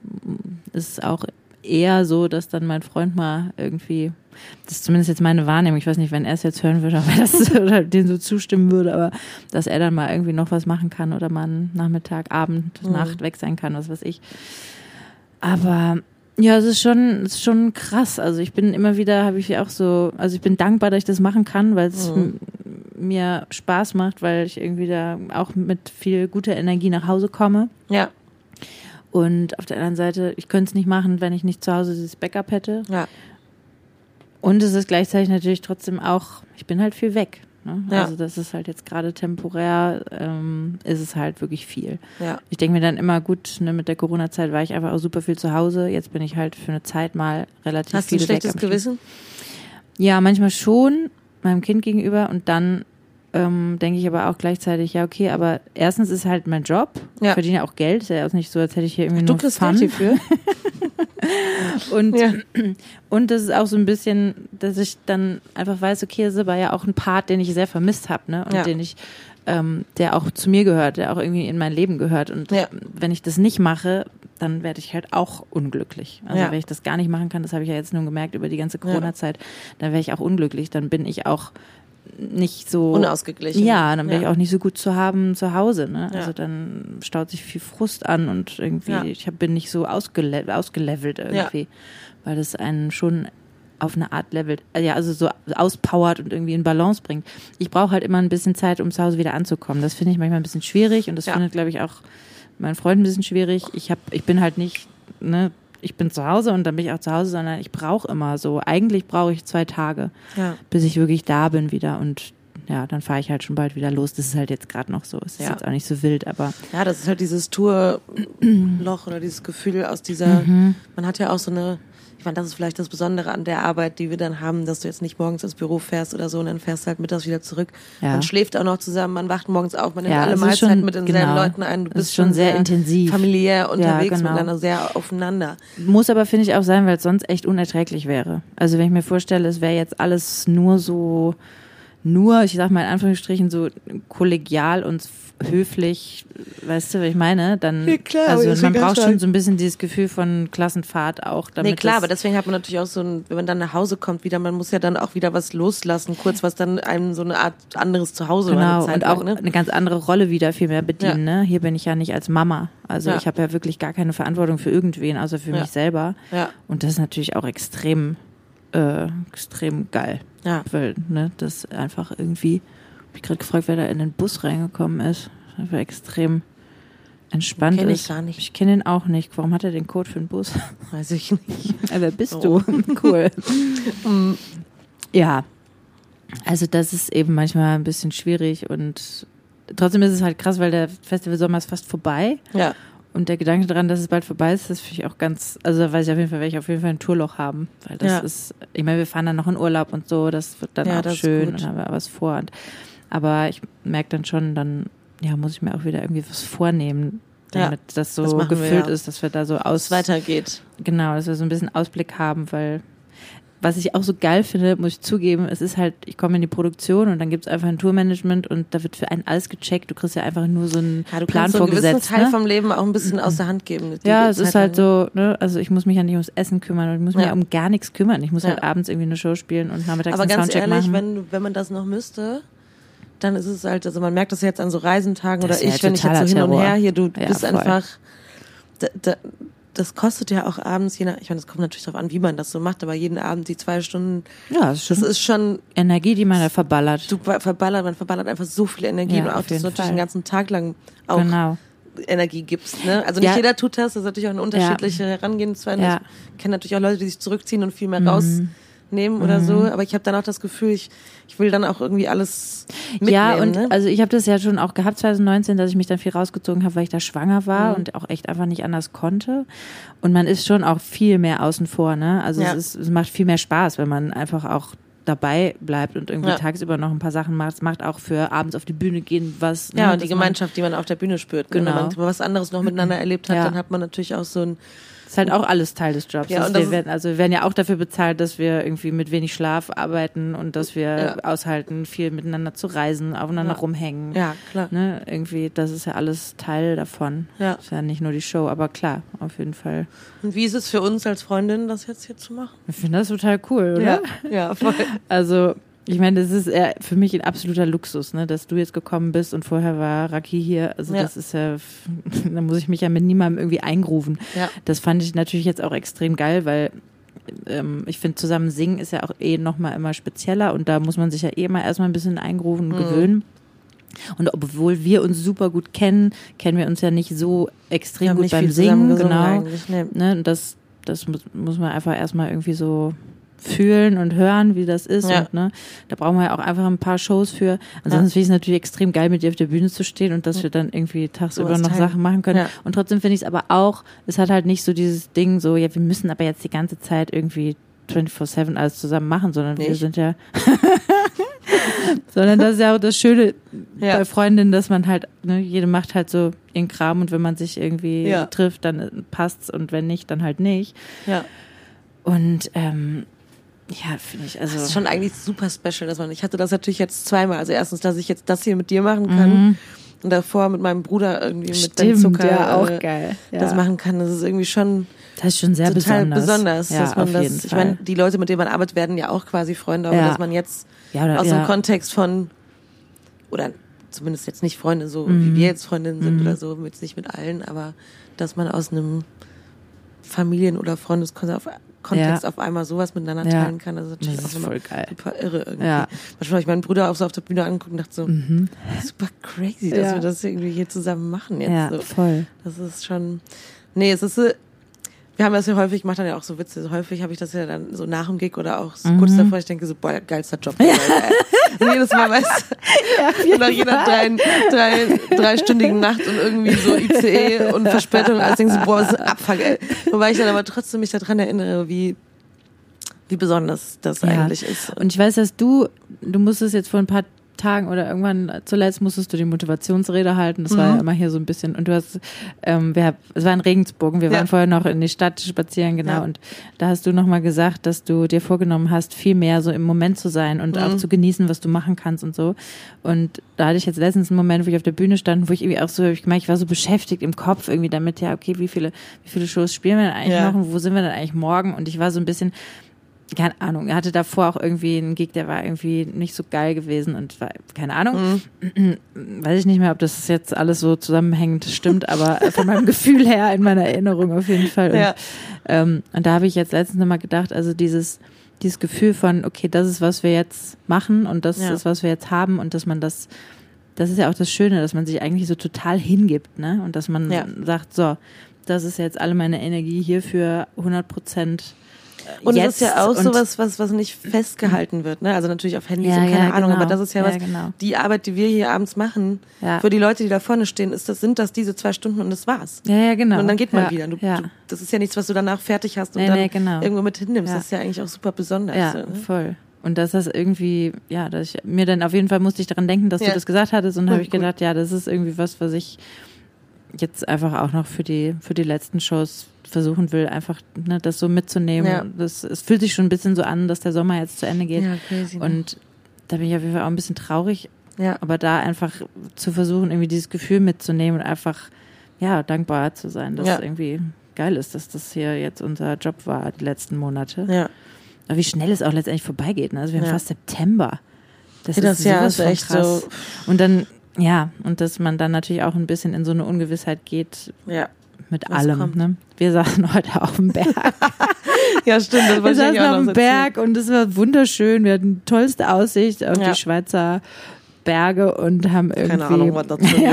[SPEAKER 2] ist es auch eher so, dass dann mein Freund mal irgendwie, das ist zumindest jetzt meine Wahrnehmung, ich weiß nicht, wenn er es jetzt hören würde, (laughs) ob er das (laughs) oder dem so zustimmen würde, aber dass er dann mal irgendwie noch was machen kann oder mal einen Nachmittag, Abend,
[SPEAKER 1] Mhm.
[SPEAKER 2] Nacht weg sein kann, was weiß ich. Aber ja, es ist schon, es ist schon krass. Also ich bin immer wieder, habe ich auch so, also ich bin dankbar, dass ich das machen kann, weil es
[SPEAKER 1] Mhm.
[SPEAKER 2] mir Spaß macht, weil ich irgendwie da auch mit viel guter Energie nach Hause komme.
[SPEAKER 1] Ja.
[SPEAKER 2] Und auf der anderen Seite, ich könnte es nicht machen, wenn ich nicht zu Hause dieses Backup hätte.
[SPEAKER 1] Ja.
[SPEAKER 2] Und es ist gleichzeitig natürlich trotzdem auch, ich bin halt viel weg. Ne?
[SPEAKER 1] Ja.
[SPEAKER 2] Also das ist halt jetzt gerade temporär, ähm, ist es halt wirklich viel.
[SPEAKER 1] Ja.
[SPEAKER 2] Ich denke mir dann immer, gut, ne, mit der Corona-Zeit war ich einfach auch super viel zu Hause. Jetzt bin ich halt für eine Zeit mal relativ
[SPEAKER 1] Hast du
[SPEAKER 2] viel
[SPEAKER 1] ein schlechtes
[SPEAKER 2] weg am Stück.
[SPEAKER 1] Gewissen?
[SPEAKER 2] Ja, manchmal schon meinem Kind gegenüber und dann ähm, denke ich aber auch gleichzeitig, ja, okay, aber erstens ist halt mein Job.
[SPEAKER 1] Ja.
[SPEAKER 2] Ich verdiene ja auch Geld. Ist ja auch nicht so, als hätte ich hier irgendwie
[SPEAKER 1] Du
[SPEAKER 2] nur
[SPEAKER 1] kriegst
[SPEAKER 2] Fun.
[SPEAKER 1] Geld hierfür. (laughs)
[SPEAKER 2] Und,
[SPEAKER 1] Ja.
[SPEAKER 2] und das ist auch so ein bisschen, dass ich dann einfach weiß, okay, das war ja auch ein Part, den ich sehr vermisst habe, ne? Und
[SPEAKER 1] Ja.
[SPEAKER 2] den ich, ähm, der auch zu mir gehört, der auch irgendwie in mein Leben gehört. Und
[SPEAKER 1] Ja.
[SPEAKER 2] wenn ich das nicht mache, dann werde ich halt auch unglücklich. Also wenn ich das gar nicht machen kann, das habe ich ja jetzt nun gemerkt über die ganze Corona-Zeit, dann wäre ich auch unglücklich. Dann bin ich auch nicht so
[SPEAKER 1] Unausgeglichen.
[SPEAKER 2] Ja, dann bin
[SPEAKER 1] Ja.
[SPEAKER 2] ich auch nicht so gut zu haben zu Hause. Ne?
[SPEAKER 1] Ja.
[SPEAKER 2] Also dann staut sich viel Frust an und irgendwie,
[SPEAKER 1] Ja.
[SPEAKER 2] ich hab, bin nicht so ausgele ausgelevelt irgendwie, weil das einen schon auf eine Art levelt, äh, ja, also so auspowert und irgendwie in Balance bringt. Ich brauche halt immer ein bisschen Zeit, um zu Hause wieder anzukommen. Das finde ich manchmal ein bisschen schwierig und das findet, glaube ich, auch mein Freund ein bisschen schwierig. Ich hab, ich bin halt nicht, ne, ich bin zu Hause und dann bin ich auch zu Hause, sondern ich brauche immer so. Eigentlich brauche ich zwei Tage
[SPEAKER 1] Ja.
[SPEAKER 2] bis ich wirklich da bin wieder und ja, dann fahre ich halt schon bald wieder los. Das ist halt jetzt gerade noch so. Es ist
[SPEAKER 1] Ja.
[SPEAKER 2] jetzt auch nicht so wild, aber
[SPEAKER 1] Ja, das ist halt dieses Tourloch oder dieses Gefühl aus dieser,
[SPEAKER 2] Mhm.
[SPEAKER 1] man hat ja auch so eine, ich meine, das ist vielleicht das Besondere an der Arbeit, die wir dann haben, dass du jetzt nicht morgens ins Büro fährst oder so und dann fährst du halt mittags wieder zurück.
[SPEAKER 2] Ja.
[SPEAKER 1] Man schläft auch noch zusammen, man wacht morgens auf, man nimmt
[SPEAKER 2] Ja,
[SPEAKER 1] alle Mahlzeiten
[SPEAKER 2] schon-
[SPEAKER 1] mit denselben
[SPEAKER 2] genau.
[SPEAKER 1] Leuten ein. Du bist
[SPEAKER 2] ist schon sehr intensiv.
[SPEAKER 1] familiär unterwegs
[SPEAKER 2] genau.
[SPEAKER 1] miteinander, sehr aufeinander.
[SPEAKER 2] muss aber, finde ich, auch sein, weil es sonst echt unerträglich wäre. Also wenn ich mir vorstelle, es wäre jetzt alles nur so, nur, ich sag mal in Anführungsstrichen, so kollegial und höflich, weißt du, was ich meine? Dann,
[SPEAKER 1] Ja, klar,
[SPEAKER 2] also man braucht schon so ein bisschen dieses Gefühl von Klassenfahrt auch. Damit
[SPEAKER 1] Nee, klar, aber deswegen hat man natürlich auch so ein, wenn man dann nach Hause kommt wieder, man muss ja dann auch wieder was loslassen, kurz was dann einem so eine Art anderes Zuhause war
[SPEAKER 2] Genau,
[SPEAKER 1] eine Zeit
[SPEAKER 2] und auch
[SPEAKER 1] lang, ne?
[SPEAKER 2] eine ganz andere Rolle wieder viel mehr bedienen. Ne? Hier bin ich ja nicht als Mama. Also
[SPEAKER 1] Ja.
[SPEAKER 2] ich habe ja wirklich gar keine Verantwortung für irgendwen, außer für
[SPEAKER 1] Ja.
[SPEAKER 2] mich selber.
[SPEAKER 1] Ja,
[SPEAKER 2] Und das ist natürlich auch extrem, äh, extrem geil.
[SPEAKER 1] Ja.
[SPEAKER 2] Weil, ne, das einfach irgendwie, hab ich gerade gefragt, wer da in den Bus reingekommen ist. Das war extrem entspannt
[SPEAKER 1] Kenn ich gar nicht.
[SPEAKER 2] Ich kenne ihn auch nicht. Warum hat er den Code für den Bus?
[SPEAKER 1] Weiß ich nicht. (laughs)
[SPEAKER 2] Wer bist
[SPEAKER 1] Oh.
[SPEAKER 2] du? (laughs) cool. ja. Also das ist eben manchmal ein bisschen schwierig und trotzdem ist es halt krass, weil der Festival Sommer ist fast vorbei
[SPEAKER 1] Ja,
[SPEAKER 2] und der Gedanke daran, dass es bald vorbei ist, das finde ich auch ganz, also da weiß ich auf jeden Fall, werde ich auf jeden Fall ein Tourloch haben, weil das
[SPEAKER 1] Ja.
[SPEAKER 2] ist, ich meine, wir fahren dann noch in Urlaub und so, das wird dann
[SPEAKER 1] Ja,
[SPEAKER 2] auch schön und haben wir was vor und, aber ich merke dann schon, dann, ja, muss ich mir auch wieder irgendwie was vornehmen,
[SPEAKER 1] Ja,
[SPEAKER 2] damit das so
[SPEAKER 1] das wir
[SPEAKER 2] gefüllt
[SPEAKER 1] ja.
[SPEAKER 2] ist, dass wir da so aus,
[SPEAKER 1] weitergeht.
[SPEAKER 2] Genau, dass wir so ein bisschen Ausblick haben, weil was ich auch so geil finde, muss ich zugeben, es ist halt, ich komme in die Produktion und dann gibt es einfach ein Tourmanagement und da wird für einen alles gecheckt. Du kriegst ja einfach nur so einen
[SPEAKER 1] Ja, du
[SPEAKER 2] Plan
[SPEAKER 1] kannst so
[SPEAKER 2] vorgesetzt.
[SPEAKER 1] Teil
[SPEAKER 2] Ne?
[SPEAKER 1] vom Leben auch ein bisschen aus der Hand geben.
[SPEAKER 2] Ja, es
[SPEAKER 1] Zeit
[SPEAKER 2] ist halt so, ne, also ich muss mich ja nicht ums Essen kümmern und ich muss mich
[SPEAKER 1] Ja.
[SPEAKER 2] ja um gar nichts kümmern. Ich muss
[SPEAKER 1] Ja.
[SPEAKER 2] halt abends irgendwie eine Show spielen und nachmittags
[SPEAKER 1] Aber
[SPEAKER 2] einen
[SPEAKER 1] ganz
[SPEAKER 2] Soundcheck
[SPEAKER 1] ehrlich,
[SPEAKER 2] machen.
[SPEAKER 1] wenn, wenn man das noch müsste, dann ist es halt, also man merkt das jetzt an so Reisentagen
[SPEAKER 2] Das
[SPEAKER 1] oder
[SPEAKER 2] ja
[SPEAKER 1] ich, wenn ich jetzt so hin und her hier, du
[SPEAKER 2] Ja,
[SPEAKER 1] bist
[SPEAKER 2] voll.
[SPEAKER 1] einfach, da, da, das kostet ja auch abends, je nach, ich meine, das kommt natürlich darauf an, wie man das so macht, aber jeden Abend die zwei Stunden,
[SPEAKER 2] ja, das ist schon
[SPEAKER 1] das ist schon
[SPEAKER 2] Energie, die man da verballert.
[SPEAKER 1] du verballert, man verballert einfach so viel Energie
[SPEAKER 2] Ja,
[SPEAKER 1] und auch, dass du natürlich
[SPEAKER 2] Fall.
[SPEAKER 1] den ganzen Tag lang auch
[SPEAKER 2] genau.
[SPEAKER 1] Energie gibst. Ne? Also nicht
[SPEAKER 2] Ja.
[SPEAKER 1] jeder tut das, das ist natürlich auch eine unterschiedliche Herangehensweise.
[SPEAKER 2] Ja. Mhm.
[SPEAKER 1] Ich kenne natürlich auch Leute, die sich zurückziehen und viel mehr rausnehmen oder so, aber ich habe dann auch das Gefühl, ich, ich will dann auch irgendwie alles mitnehmen.
[SPEAKER 2] Ja, und
[SPEAKER 1] ne?
[SPEAKER 2] also ich habe das ja schon auch gehabt 2019, dass ich mich dann viel rausgezogen habe, weil ich da schwanger war
[SPEAKER 1] Mhm.
[SPEAKER 2] und auch echt einfach nicht anders konnte. Und man ist schon auch viel mehr außen vor, ne? Also
[SPEAKER 1] Ja.
[SPEAKER 2] es, ist, es macht viel mehr Spaß, wenn man einfach auch dabei bleibt und irgendwie
[SPEAKER 1] Ja.
[SPEAKER 2] tagsüber noch ein paar Sachen macht. Es macht auch für abends auf die Bühne gehen was.
[SPEAKER 1] ja,
[SPEAKER 2] ne,
[SPEAKER 1] und die Gemeinschaft, die man auf der Bühne spürt. ne?
[SPEAKER 2] Genau.
[SPEAKER 1] Wenn man was anderes noch miteinander erlebt hat,
[SPEAKER 2] Ja.
[SPEAKER 1] dann hat man natürlich auch so ein,
[SPEAKER 2] Ist halt auch alles Teil des Jobs.
[SPEAKER 1] Ja,
[SPEAKER 2] das wir werden, also wir werden ja auch dafür bezahlt, dass wir irgendwie mit wenig Schlaf arbeiten und dass wir
[SPEAKER 1] Ja.
[SPEAKER 2] aushalten, viel miteinander zu reisen, aufeinander
[SPEAKER 1] Ja.
[SPEAKER 2] rumhängen.
[SPEAKER 1] ja, klar.
[SPEAKER 2] Ne, irgendwie, das ist ja alles Teil davon.
[SPEAKER 1] Ja.
[SPEAKER 2] Ist ja nicht nur die Show, aber klar, auf jeden Fall.
[SPEAKER 1] Und wie ist es für uns als Freundin, das jetzt hier zu machen?
[SPEAKER 2] Ich finde das total cool, oder?
[SPEAKER 1] ja, voll.
[SPEAKER 2] Also, ich meine, das ist für mich ein absoluter Luxus, ne, dass du jetzt gekommen bist und vorher war Raki hier. Also,
[SPEAKER 1] Ja.
[SPEAKER 2] das ist ja, (laughs) da muss ich mich ja mit niemandem irgendwie eingrooven.
[SPEAKER 1] Ja.
[SPEAKER 2] Das fand ich natürlich jetzt auch extrem geil, weil ähm, ich finde, zusammen singen ist ja auch eh nochmal immer spezieller und da muss man sich ja eh mal erstmal ein bisschen eingrooven
[SPEAKER 1] Mhm.
[SPEAKER 2] und gewöhnen. Und obwohl wir uns super gut kennen, kennen wir uns ja nicht so extrem gut beim Singen, genau. Ne, und das, das muss, muss man einfach erstmal irgendwie so fühlen und hören, wie das ist.
[SPEAKER 1] Ja.
[SPEAKER 2] Und, ne, da brauchen wir ja auch einfach ein paar Shows für. Ansonsten finde ich es natürlich extrem geil, mit dir auf der Bühne zu stehen und dass wir dann irgendwie tagsüber noch. Sachen machen können.
[SPEAKER 1] Ja.
[SPEAKER 2] Und trotzdem finde ich es aber auch, es hat halt nicht so dieses Ding so, ja, wir müssen aber jetzt die ganze Zeit irgendwie 24-7 alles zusammen machen, sondern wir
[SPEAKER 1] Nicht?
[SPEAKER 2] sind ja, (laughs) Sondern das ist ja auch das Schöne
[SPEAKER 1] Ja.
[SPEAKER 2] bei Freundinnen, dass man halt, ne, jede macht halt so ihren Kram und wenn man sich irgendwie
[SPEAKER 1] Ja.
[SPEAKER 2] trifft, dann äh, passt's und wenn nicht, dann halt nicht.
[SPEAKER 1] Ja.
[SPEAKER 2] Und ähm, ja, finde ich, also
[SPEAKER 1] Das ist schon eigentlich super special, dass man, ich hatte das natürlich jetzt zweimal. Also erstens, dass ich jetzt das hier mit dir machen kann und davor mit meinem Bruder irgendwie mit Ben
[SPEAKER 2] Mhm. stimmt,
[SPEAKER 1] Zucker
[SPEAKER 2] ja, auch
[SPEAKER 1] äh,
[SPEAKER 2] geil. Ja.
[SPEAKER 1] das machen kann. Das ist irgendwie schon
[SPEAKER 2] das ist schon sehr
[SPEAKER 1] total
[SPEAKER 2] besonders.
[SPEAKER 1] besonders,
[SPEAKER 2] ja,
[SPEAKER 1] dass man
[SPEAKER 2] auf
[SPEAKER 1] das, ich meine, die Leute, mit denen man arbeitet, werden ja auch quasi Freunde, aber
[SPEAKER 2] Ja.
[SPEAKER 1] dass man jetzt
[SPEAKER 2] oder,
[SPEAKER 1] aus dem Kontext von, oder zumindest jetzt nicht Freunde, so
[SPEAKER 2] Mhm.
[SPEAKER 1] wie wir jetzt Freundinnen sind oder so, jetzt nicht mit allen, aber dass man aus einem Familien- oder Freundeskontext auf, Kontext
[SPEAKER 2] Ja.
[SPEAKER 1] auf einmal sowas miteinander teilen kann, das ist natürlich
[SPEAKER 2] Das
[SPEAKER 1] auch
[SPEAKER 2] ist
[SPEAKER 1] nochmal
[SPEAKER 2] voll geil.
[SPEAKER 1] super irre irgendwie.
[SPEAKER 2] Ja.
[SPEAKER 1] Manchmal habe ich meinen Bruder auch so auf der Bühne angeguckt und dachte so, super crazy, dass
[SPEAKER 2] Mhm.
[SPEAKER 1] Wir das irgendwie hier zusammen machen jetzt.
[SPEAKER 2] Ja,
[SPEAKER 1] so.
[SPEAKER 2] voll.
[SPEAKER 1] Das ist schon. Nee, es ist. So- Wir haben das ja häufig, ich mache dann ja auch so Witze. Häufig habe ich das ja dann so nach dem Gig oder auch so
[SPEAKER 2] Mhm.
[SPEAKER 1] kurz davor. Ich denke so, boah, geilster Job. Ja. Und jedes Mal, weißt du, (laughs) nach jeder drei, drei, dreistündigen Nacht und irgendwie so ICE und Verspätung, als denkst du, boah, was ist ein Abfuck, ey. Wobei ich dann aber trotzdem mich daran erinnere, wie, wie besonders das
[SPEAKER 2] Ja.
[SPEAKER 1] eigentlich ist.
[SPEAKER 2] Und ich weiß, dass du, du musstest jetzt vor ein paar Tagen oder irgendwann zuletzt musstest du die Motivationsrede halten. Das war
[SPEAKER 1] Mhm.
[SPEAKER 2] ja immer hier so ein bisschen. Und du hast, ähm, wir, es war in Regensburg. und Wir
[SPEAKER 1] Ja.
[SPEAKER 2] waren vorher noch in die Stadt spazieren, genau.
[SPEAKER 1] Ja.
[SPEAKER 2] Und da hast du nochmal gesagt, dass du dir vorgenommen hast, viel mehr so im Moment zu sein und
[SPEAKER 1] Mhm.
[SPEAKER 2] auch zu genießen, was du machen kannst und so. Und da hatte ich jetzt letztens einen Moment, wo ich auf der Bühne stand, wo ich irgendwie auch so, ich gemerkt, ich war so beschäftigt im Kopf irgendwie damit, ja, okay, wie viele, wie viele Shows spielen wir denn eigentlich noch und wo sind wir denn eigentlich morgen? Und ich war so ein bisschen, keine Ahnung, er hatte davor auch irgendwie einen Gig, der war irgendwie nicht so geil gewesen und war, keine Ahnung, (clears throat) weiß ich nicht mehr, ob das jetzt alles so zusammenhängend stimmt, aber von meinem (laughs) Gefühl her in meiner Erinnerung auf jeden Fall. Und,
[SPEAKER 1] Ja.
[SPEAKER 2] ähm, und da habe ich jetzt letztens nochmal gedacht, also dieses, dieses Gefühl von, okay, das ist, was wir jetzt machen und das
[SPEAKER 1] Ja.
[SPEAKER 2] ist, was wir jetzt haben und dass man das, das ist ja auch das Schöne, dass man sich eigentlich so total hingibt, ne? Und dass man
[SPEAKER 1] Ja.
[SPEAKER 2] sagt, so, das ist jetzt alle meine Energie hier für 100 Prozent.
[SPEAKER 1] Und
[SPEAKER 2] jetzt
[SPEAKER 1] es ist ja auch
[SPEAKER 2] und-
[SPEAKER 1] sowas, was, was nicht festgehalten wird, ne? Also natürlich auf Handys
[SPEAKER 2] Ja,
[SPEAKER 1] und keine
[SPEAKER 2] ja,
[SPEAKER 1] Ahnung,
[SPEAKER 2] genau.
[SPEAKER 1] aber das ist ja was,
[SPEAKER 2] Ja, genau.
[SPEAKER 1] die Arbeit, die wir hier abends machen, für die Leute, die da vorne stehen, ist das, sind das diese zwei Stunden und das war's.
[SPEAKER 2] Ja, ja, genau.
[SPEAKER 1] Und dann geht man wieder. Du,
[SPEAKER 2] ja.
[SPEAKER 1] du, das ist ja nichts, was du danach fertig hast und
[SPEAKER 2] Nee,
[SPEAKER 1] dann
[SPEAKER 2] nee, genau.
[SPEAKER 1] irgendwo mit hinnimmst. Das ist ja eigentlich auch super besonders.
[SPEAKER 2] Ja,
[SPEAKER 1] so, ne?
[SPEAKER 2] voll. Und dass das irgendwie, ja, dass ich mir dann auf jeden Fall musste ich daran denken, dass du das gesagt hattest und habe ich gedacht, ja, das ist irgendwie was, was ich jetzt einfach auch noch für die für die letzten Shows versuchen will, einfach ne, das so mitzunehmen.
[SPEAKER 1] Ja.
[SPEAKER 2] Das, es fühlt sich schon ein bisschen so an, dass der Sommer jetzt zu Ende geht.
[SPEAKER 1] Ja, crazy. ne?
[SPEAKER 2] Und da bin ich auf jeden Fall auch ein bisschen traurig,
[SPEAKER 1] ja.
[SPEAKER 2] aber da einfach zu versuchen, irgendwie dieses Gefühl mitzunehmen und einfach, ja, dankbar zu sein, dass
[SPEAKER 1] Ja.
[SPEAKER 2] es irgendwie geil ist, dass das hier jetzt unser Job war, die letzten Monate.
[SPEAKER 1] ja.
[SPEAKER 2] Aber wie schnell es auch letztendlich vorbeigeht. Ne? Also wir haben
[SPEAKER 1] Ja.
[SPEAKER 2] fast September. Das,
[SPEAKER 1] das
[SPEAKER 2] ist
[SPEAKER 1] Jahr ist echt
[SPEAKER 2] krass.
[SPEAKER 1] so-
[SPEAKER 2] Und dann, ja, und dass man dann natürlich auch ein bisschen in so eine Ungewissheit geht
[SPEAKER 1] ja.
[SPEAKER 2] mit
[SPEAKER 1] Was
[SPEAKER 2] allem.
[SPEAKER 1] kommt.
[SPEAKER 2] Ne? Wir saßen (laughs) heute auf dem Berg. (laughs)
[SPEAKER 1] Ja, stimmt. Das
[SPEAKER 2] wir saßen auf dem Berg und es war wunderschön. Wir hatten tollste Aussicht auf
[SPEAKER 1] Ja.
[SPEAKER 2] die Schweizer Berge und haben irgendwie
[SPEAKER 1] Keine Ahnung, was dazu (laughs)
[SPEAKER 2] ja,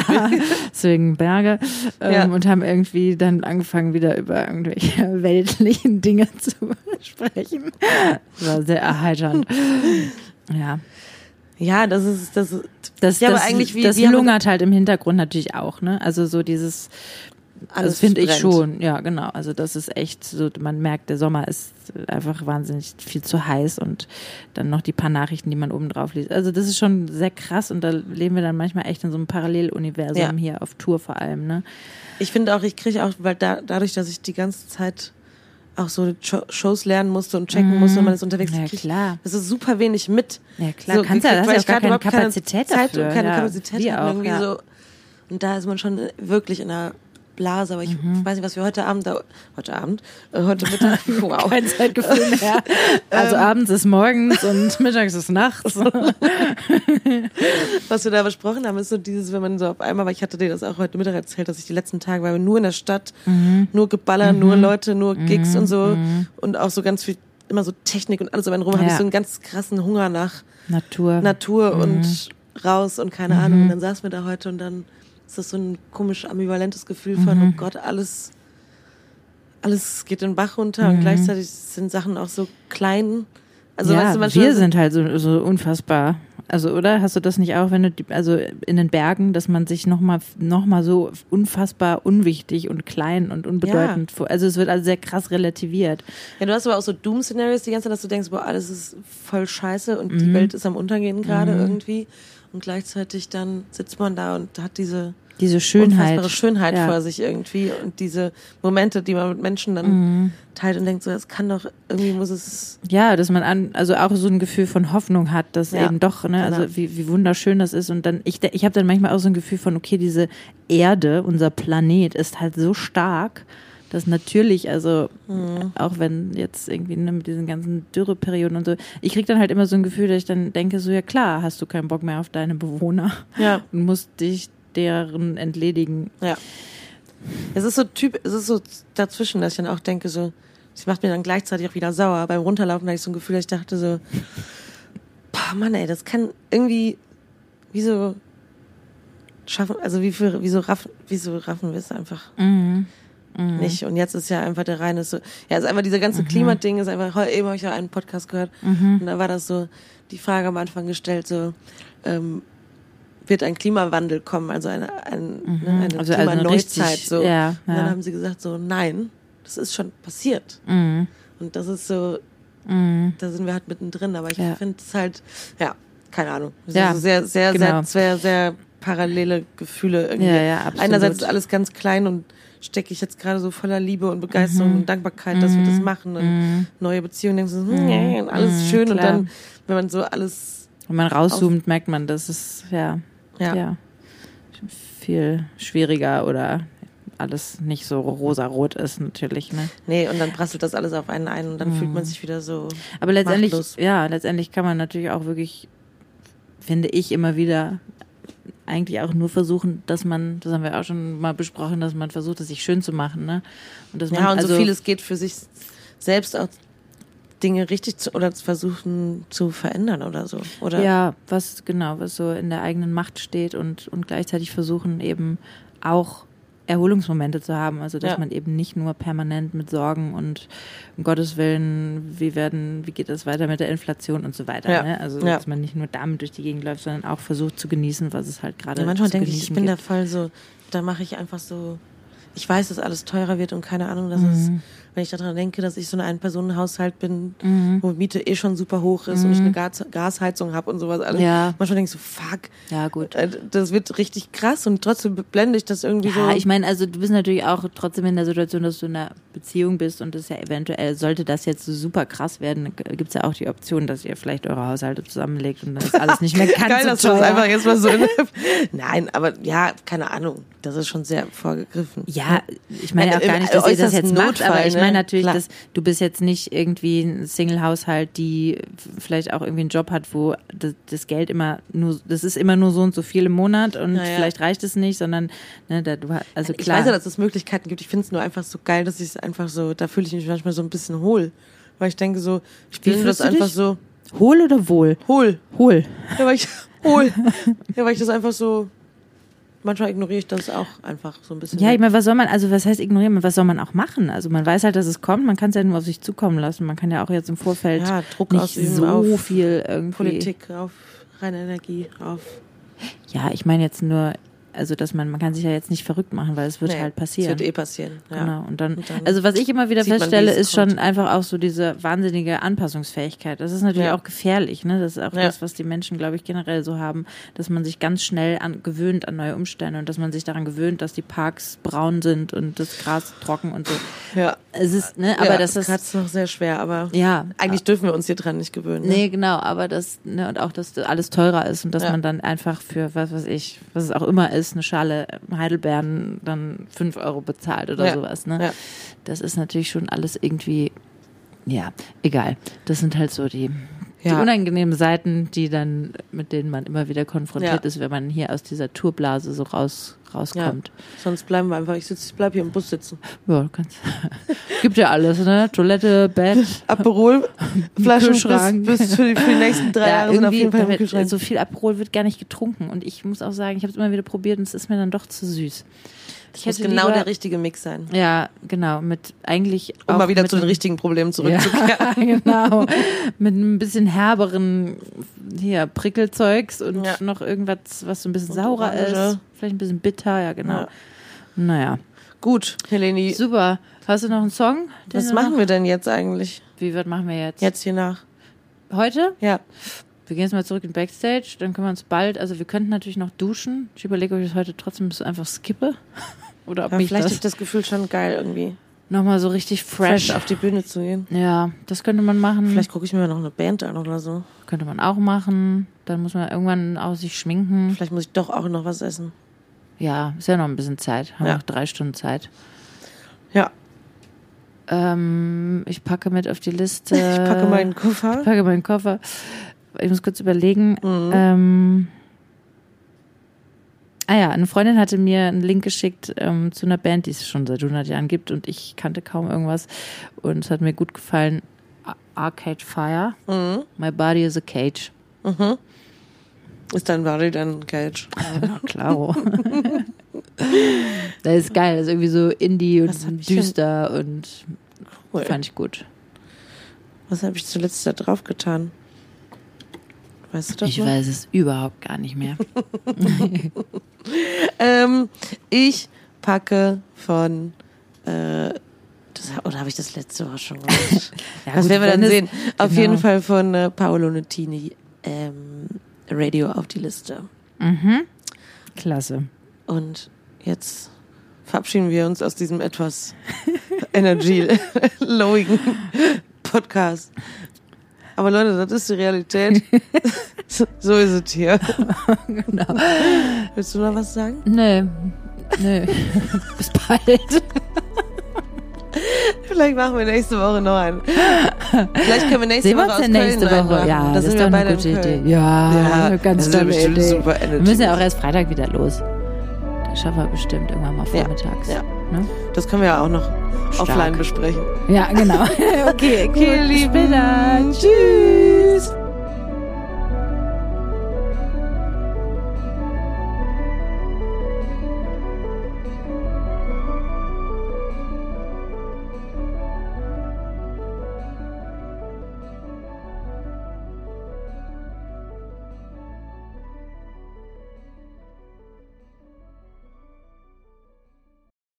[SPEAKER 2] deswegen Berge ähm,
[SPEAKER 1] Ja.
[SPEAKER 2] und haben irgendwie dann angefangen wieder über irgendwelche weltlichen Dinge zu sprechen. Das war sehr erheiternd. Ja,
[SPEAKER 1] Ja, das ist, das ist,
[SPEAKER 2] das,
[SPEAKER 1] Ja, aber
[SPEAKER 2] das,
[SPEAKER 1] eigentlich wie-
[SPEAKER 2] das lungert halt im Hintergrund natürlich auch, ne? Also so dieses,
[SPEAKER 1] alles
[SPEAKER 2] das finde ich schon, ja genau. Also das ist echt so, man merkt, der Sommer ist einfach wahnsinnig viel zu heiß und dann noch die paar Nachrichten, die man oben drauf liest. Also das ist schon sehr krass und da leben wir dann manchmal echt in so einem Paralleluniversum
[SPEAKER 1] Ja.
[SPEAKER 2] hier auf Tour vor allem, ne?
[SPEAKER 1] Ich finde auch, ich kriege auch, weil da, dadurch, dass ich die ganze Zeit auch so Sho- Shows lernen musste und checken musste, und man ist unterwegs,
[SPEAKER 2] Ja, klar.
[SPEAKER 1] das ist super wenig mit.
[SPEAKER 2] Ja, klar, kannst
[SPEAKER 1] gekriegt,
[SPEAKER 2] hast
[SPEAKER 1] weil
[SPEAKER 2] ja
[SPEAKER 1] ich
[SPEAKER 2] gar
[SPEAKER 1] gerade
[SPEAKER 2] keine Kapazität
[SPEAKER 1] Zeit
[SPEAKER 2] dafür,
[SPEAKER 1] und keine
[SPEAKER 2] ja.
[SPEAKER 1] Kapazität
[SPEAKER 2] auch,
[SPEAKER 1] irgendwie
[SPEAKER 2] ja.
[SPEAKER 1] so. Und da ist man schon wirklich in einer Blase, aber ich
[SPEAKER 2] Mhm.
[SPEAKER 1] weiß nicht, was wir heute Abend, da, heute Abend, äh, heute Mittag, (laughs) wow.
[SPEAKER 2] Kein Zeitgefühl mehr. (laughs) Also abends ist morgens und (laughs) mittags ist nachts.
[SPEAKER 1] was wir da besprochen haben, ist so dieses, wenn man so auf einmal, weil ich hatte dir das auch heute Mittag erzählt, dass ich die letzten Tage war nur in der Stadt, nur geballert, nur Leute, nur Gigs und so und auch so ganz viel, immer so Technik und alles um einen rum, habe ich
[SPEAKER 2] Ja.
[SPEAKER 1] so einen ganz krassen Hunger nach
[SPEAKER 2] Natur.
[SPEAKER 1] Natur und raus und keine Ahnung. Und dann saßen wir da heute und dann ist das so ein komisch ambivalentes Gefühl von, oh Gott, alles, alles geht den Bach runter und gleichzeitig sind Sachen auch so klein. Also
[SPEAKER 2] ja,
[SPEAKER 1] weißt du, manchmal
[SPEAKER 2] wir sind halt so, so unfassbar Also, oder? Hast du das nicht auch, wenn du, die, also in den Bergen, dass man sich nochmal noch mal so unfassbar unwichtig und klein und unbedeutend, ja. also es wird also sehr krass relativiert.
[SPEAKER 1] Ja, du hast aber auch so Doom-Szenarios die ganze Zeit, dass du denkst, boah, alles ist voll scheiße und mhm. die Welt ist am Untergehen gerade mhm. irgendwie. Und gleichzeitig dann sitzt man da und hat diese
[SPEAKER 2] diese Schönheit,
[SPEAKER 1] Schönheit ja. vor sich irgendwie und diese Momente, die man mit Menschen dann mhm. teilt und denkt so, es kann doch irgendwie muss es
[SPEAKER 2] ja, dass man an also auch so ein Gefühl von Hoffnung hat, dass ja, eben doch ne, also genau. wie, wie wunderschön das ist und dann ich ich habe dann manchmal auch so ein Gefühl von okay, diese Erde, unser Planet ist halt so stark dass natürlich, also mhm. auch wenn jetzt irgendwie ne, mit diesen ganzen Dürreperioden und so, ich krieg dann halt immer so ein Gefühl, dass ich dann denke, so ja klar, hast du keinen Bock mehr auf deine Bewohner
[SPEAKER 1] ja. (laughs)
[SPEAKER 2] und musst dich deren entledigen.
[SPEAKER 1] Ja. Es ist so Typ, es ist so dazwischen, dass ich dann auch denke, so, es macht mir dann gleichzeitig auch wieder sauer. Beim Runterlaufen hatte ich so ein Gefühl, dass ich dachte so, boah, Mann, ey, das kann irgendwie, wieso schaffen, also wie viel, wieso raffen, wieso raffen wir es einfach
[SPEAKER 2] mhm.
[SPEAKER 1] Mhm. nicht? Und jetzt ist ja einfach der reine so, ja, ist einfach dieser ganze mhm. Klimading, ist einfach, eben habe ich ja einen Podcast gehört
[SPEAKER 2] mhm.
[SPEAKER 1] und da war das so, die Frage am Anfang gestellt, so, ähm, wird ein Klimawandel kommen, also eine, ein, mhm. ne, eine also Klimaneuzeit. Also so.
[SPEAKER 2] Ja,
[SPEAKER 1] und dann haben sie gesagt, so nein, das ist schon passiert.
[SPEAKER 2] Mhm.
[SPEAKER 1] Und das ist so,
[SPEAKER 2] mhm.
[SPEAKER 1] da sind wir halt mittendrin. Aber ich ja. finde es halt, ja, keine Ahnung.
[SPEAKER 2] Ja,
[SPEAKER 1] also sehr, sehr,
[SPEAKER 2] genau.
[SPEAKER 1] sehr, sehr, sehr parallele Gefühle irgendwie.
[SPEAKER 2] Ja, ja, absolut.
[SPEAKER 1] Einerseits ist alles ganz klein und stecke ich jetzt gerade so voller Liebe und Begeisterung mhm. und Dankbarkeit, dass wir das mhm. machen und
[SPEAKER 2] mhm.
[SPEAKER 1] neue Beziehungen, denkst du, hm, ja, alles
[SPEAKER 2] mhm,
[SPEAKER 1] schön Klar. und dann, wenn man so alles
[SPEAKER 2] wenn man rauszoomt, merkt man, dass es ja,
[SPEAKER 1] ja.
[SPEAKER 2] ja viel schwieriger oder alles nicht so rosarot ist natürlich, ne?
[SPEAKER 1] Nee, und dann prasselt das alles auf einen ein und dann mhm. fühlt man sich wieder so.
[SPEAKER 2] Aber letztendlich,
[SPEAKER 1] machtlos.
[SPEAKER 2] ja, letztendlich kann man natürlich auch wirklich, finde ich, immer wieder eigentlich auch nur versuchen, dass man, das haben wir auch schon mal besprochen, dass man versucht, es sich schön zu machen, ne?
[SPEAKER 1] Und dass man, ja, und also, so viel es geht für sich selbst auch Dinge richtig zu, oder versuchen zu verändern oder so, oder?
[SPEAKER 2] Ja, was genau, was so in der eigenen Macht steht und, und gleichzeitig versuchen eben auch Erholungsmomente zu haben, also dass ja. man eben nicht nur permanent mit Sorgen und um Gottes Willen, wie werden, wie geht es weiter mit der Inflation und so weiter,
[SPEAKER 1] ja.
[SPEAKER 2] ne? Also
[SPEAKER 1] ja.
[SPEAKER 2] dass man nicht nur damit durch die Gegend läuft, sondern auch versucht zu genießen, was es halt gerade. Ja,
[SPEAKER 1] manchmal denke ich, ich bin gibt. der Fall so, da mache ich einfach so, ich weiß, dass alles teurer wird und keine Ahnung, dass mhm. es wenn ich daran denke, dass ich so ein Ein-Personen-Haushalt bin,
[SPEAKER 2] mhm.
[SPEAKER 1] wo Miete eh schon super hoch ist mhm. und ich eine Gas Gasheizung habe und sowas alles.
[SPEAKER 2] Ja.
[SPEAKER 1] Manchmal denke ich so, fuck.
[SPEAKER 2] Ja, gut.
[SPEAKER 1] Äh, das wird richtig krass und trotzdem blende ich das irgendwie
[SPEAKER 2] ja,
[SPEAKER 1] so.
[SPEAKER 2] Ja, ich meine, also du bist natürlich auch trotzdem in der Situation, dass du in einer Beziehung bist und das ja eventuell, sollte das jetzt so super krass werden, gibt es ja auch die Option, dass ihr vielleicht eure Haushalte zusammenlegt und dann ist alles nicht mehr (laughs) ganz
[SPEAKER 1] Geil,
[SPEAKER 2] so
[SPEAKER 1] dass
[SPEAKER 2] teuer.
[SPEAKER 1] du das einfach jetzt mal so. (laughs) Nein, aber ja, keine Ahnung. Das ist schon sehr vorgegriffen.
[SPEAKER 2] Ja, ich meine auch gar nicht, dass ihr das jetzt macht, aber ich meine natürlich, Klar. dass du bist jetzt nicht irgendwie ein Single-Haushalt, die vielleicht auch irgendwie einen Job hat, wo das, das, Geld immer nur, das ist immer nur so und so viel im Monat und ja. vielleicht reicht es nicht, sondern ne, da, du also
[SPEAKER 1] ich
[SPEAKER 2] klar.
[SPEAKER 1] Ich weiß ja, dass es Möglichkeiten gibt. Ich finde es nur einfach so geil, dass ich es einfach so, da fühle ich mich manchmal so ein bisschen hohl, weil ich denke so, ich bin das einfach dich? so.
[SPEAKER 2] Hohl oder wohl?
[SPEAKER 1] Hohl.
[SPEAKER 2] Hohl.
[SPEAKER 1] Ja, weil ich, hohl. (laughs) Ja, weil ich das einfach so, manchmal ignoriere ich das auch einfach so ein bisschen.
[SPEAKER 2] Ja, ich meine, was soll man, also was heißt ignorieren? Was soll man auch machen? Also man weiß halt, dass es kommt, man kann es ja nur auf sich zukommen lassen. Man kann ja auch jetzt im Vorfeld
[SPEAKER 1] ja, Druck
[SPEAKER 2] nicht so viel irgendwie.
[SPEAKER 1] Politik, auf reine Energie, auf.
[SPEAKER 2] Ja, ich meine jetzt nur, also dass man, man kann sich ja jetzt nicht verrückt machen, weil es wird nee, halt passieren.
[SPEAKER 1] Es wird eh passieren. Ja.
[SPEAKER 2] Genau. Und dann, und dann also was ich immer wieder feststelle, man, ist kommt. schon einfach auch so diese wahnsinnige Anpassungsfähigkeit. Das ist natürlich ja. auch gefährlich, ne? Das ist auch ja. das, was die Menschen, glaube ich, generell so haben, dass man sich ganz schnell an, gewöhnt an neue Umstände und dass man sich daran gewöhnt, dass die Parks braun sind und das Gras trocken und so.
[SPEAKER 1] Ja.
[SPEAKER 2] Es ist, ne, aber das ist.
[SPEAKER 1] Das ist noch sehr schwer, aber
[SPEAKER 2] ja.
[SPEAKER 1] eigentlich dürfen wir uns hier dran nicht gewöhnen. Ne?
[SPEAKER 2] Nee, genau, aber das, ne, und auch, dass alles teurer ist und dass man dann einfach für was weiß ich, was es auch immer ist, eine Schale Heidelbeeren dann fünf Euro bezahlt oder
[SPEAKER 1] ja.
[SPEAKER 2] sowas. Ne?
[SPEAKER 1] Ja.
[SPEAKER 2] Das ist natürlich schon alles irgendwie, ja, egal. Das sind halt so die,
[SPEAKER 1] ja.
[SPEAKER 2] die unangenehmen Seiten, die dann, mit denen man immer wieder konfrontiert ist, wenn man hier aus dieser Tourblase so raus, rauskommt.
[SPEAKER 1] Sonst bleiben wir einfach, ich, sitz, ich bleib hier im Bus sitzen.
[SPEAKER 2] Ja, du kannst. (laughs) Gibt ja alles, ne? Toilette, Bett. (laughs)
[SPEAKER 1] Aperol, (laughs) Flasche, bis, bis für, die, für die nächsten drei Jahre sind auf jeden Fall
[SPEAKER 2] Kühlschrank. So viel Aperol wird gar nicht getrunken und ich muss auch sagen, ich habe es immer wieder probiert und es ist mir dann doch zu süß.
[SPEAKER 1] Das muss genau lieber, der richtige Mix sein.
[SPEAKER 2] Ja, genau. Mit eigentlich.
[SPEAKER 1] Um mal wieder zu den richtigen Problemen zurückzukehren.
[SPEAKER 2] Ja, (laughs) genau. mit ein bisschen herberen, hier Prickelzeugs und
[SPEAKER 1] Ja.
[SPEAKER 2] noch irgendwas, was so ein bisschen
[SPEAKER 1] Und
[SPEAKER 2] saurer
[SPEAKER 1] Orange.
[SPEAKER 2] ist. Vielleicht ein bisschen bitter, ja, genau.
[SPEAKER 1] Ja.
[SPEAKER 2] Naja.
[SPEAKER 1] Gut, Heleni,
[SPEAKER 2] Super. Hast du noch einen Song?
[SPEAKER 1] was machen wir denn jetzt eigentlich?
[SPEAKER 2] Wie, was machen wir jetzt?
[SPEAKER 1] Jetzt hier nach?
[SPEAKER 2] Heute?
[SPEAKER 1] Ja.
[SPEAKER 2] Wir gehen jetzt mal zurück in Backstage, dann können wir uns bald, also wir könnten natürlich noch duschen. Ich überlege, ob ich das heute trotzdem einfach skippe. (laughs) Oder ob
[SPEAKER 1] ja
[SPEAKER 2] mich
[SPEAKER 1] vielleicht
[SPEAKER 2] das
[SPEAKER 1] ist das Gefühl schon geil irgendwie.
[SPEAKER 2] nochmal so richtig fresh.
[SPEAKER 1] Fresh auf die Bühne zu gehen.
[SPEAKER 2] Ja, das könnte man machen.
[SPEAKER 1] Vielleicht gucke ich mir noch eine Band an oder so.
[SPEAKER 2] Könnte man auch machen. Dann muss man irgendwann auch sich schminken.
[SPEAKER 1] Vielleicht muss ich doch auch noch was essen.
[SPEAKER 2] Ja, ist ja noch ein bisschen Zeit. Haben
[SPEAKER 1] Ja.
[SPEAKER 2] noch drei Stunden Zeit.
[SPEAKER 1] Ja,
[SPEAKER 2] Ähm, ich packe mit auf die Liste. (laughs)
[SPEAKER 1] ich packe meinen
[SPEAKER 2] Ich
[SPEAKER 1] Koffer.
[SPEAKER 2] packe meinen Koffer. Ich muss kurz überlegen.
[SPEAKER 1] Mhm.
[SPEAKER 2] Ähm, ah ja, eine Freundin hatte mir einen Link geschickt ähm, zu einer Band, die es schon seit 100 Jahren gibt und ich kannte kaum irgendwas und es hat mir gut gefallen. Ar- Arcade Fire.
[SPEAKER 1] Mhm.
[SPEAKER 2] My Body is a Cage.
[SPEAKER 1] Ist dein Body dann Cage?
[SPEAKER 2] Ja, klaro. (laughs) das ist geil. Das ist irgendwie so Indie und düster und
[SPEAKER 1] Cool.
[SPEAKER 2] fand ich gut.
[SPEAKER 1] Was habe ich zuletzt da drauf getan? Weißt du das
[SPEAKER 2] Ich
[SPEAKER 1] noch?
[SPEAKER 2] weiß es überhaupt gar nicht mehr. (laughs)
[SPEAKER 1] Ähm, ich packe von äh, das, oder habe ich das letzte Woche schon gemacht? (laughs)
[SPEAKER 2] Ja,
[SPEAKER 1] das werden wir dann sehen. Auf
[SPEAKER 2] genau.
[SPEAKER 1] jeden Fall von äh, Paolo Nettini ähm, Radio auf die Liste.
[SPEAKER 2] Mhm. Klasse.
[SPEAKER 1] Und jetzt verabschieden wir uns aus diesem etwas (laughs) energy-lowigen Podcast. Aber Leute, das ist die Realität. (laughs) so ist es hier.
[SPEAKER 2] Genau.
[SPEAKER 1] Willst du noch was sagen?
[SPEAKER 2] Nee. Nee. (laughs) Bis bald.
[SPEAKER 1] Vielleicht machen wir nächste Woche noch einen. Vielleicht können wir nächste
[SPEAKER 2] Sehen wir
[SPEAKER 1] Woche
[SPEAKER 2] uns
[SPEAKER 1] aus
[SPEAKER 2] ja nächste
[SPEAKER 1] Köln
[SPEAKER 2] Woche. Ja,
[SPEAKER 1] da
[SPEAKER 2] das
[SPEAKER 1] sind
[SPEAKER 2] ist
[SPEAKER 1] wir
[SPEAKER 2] doch eine
[SPEAKER 1] in
[SPEAKER 2] gute. Idee. Ja, ganz
[SPEAKER 1] das ist
[SPEAKER 2] tolle Idee. Wir müssen ja auch erst Freitag wieder los. Da schaffen wir bestimmt irgendwann mal
[SPEAKER 1] Ja,
[SPEAKER 2] vormittags.
[SPEAKER 1] ja.
[SPEAKER 2] Ne?
[SPEAKER 1] Das können wir ja auch noch
[SPEAKER 2] Stark.
[SPEAKER 1] offline besprechen.
[SPEAKER 2] ja genau. (laughs) okay,
[SPEAKER 1] Okay.
[SPEAKER 2] Bis später.
[SPEAKER 1] Tschüss.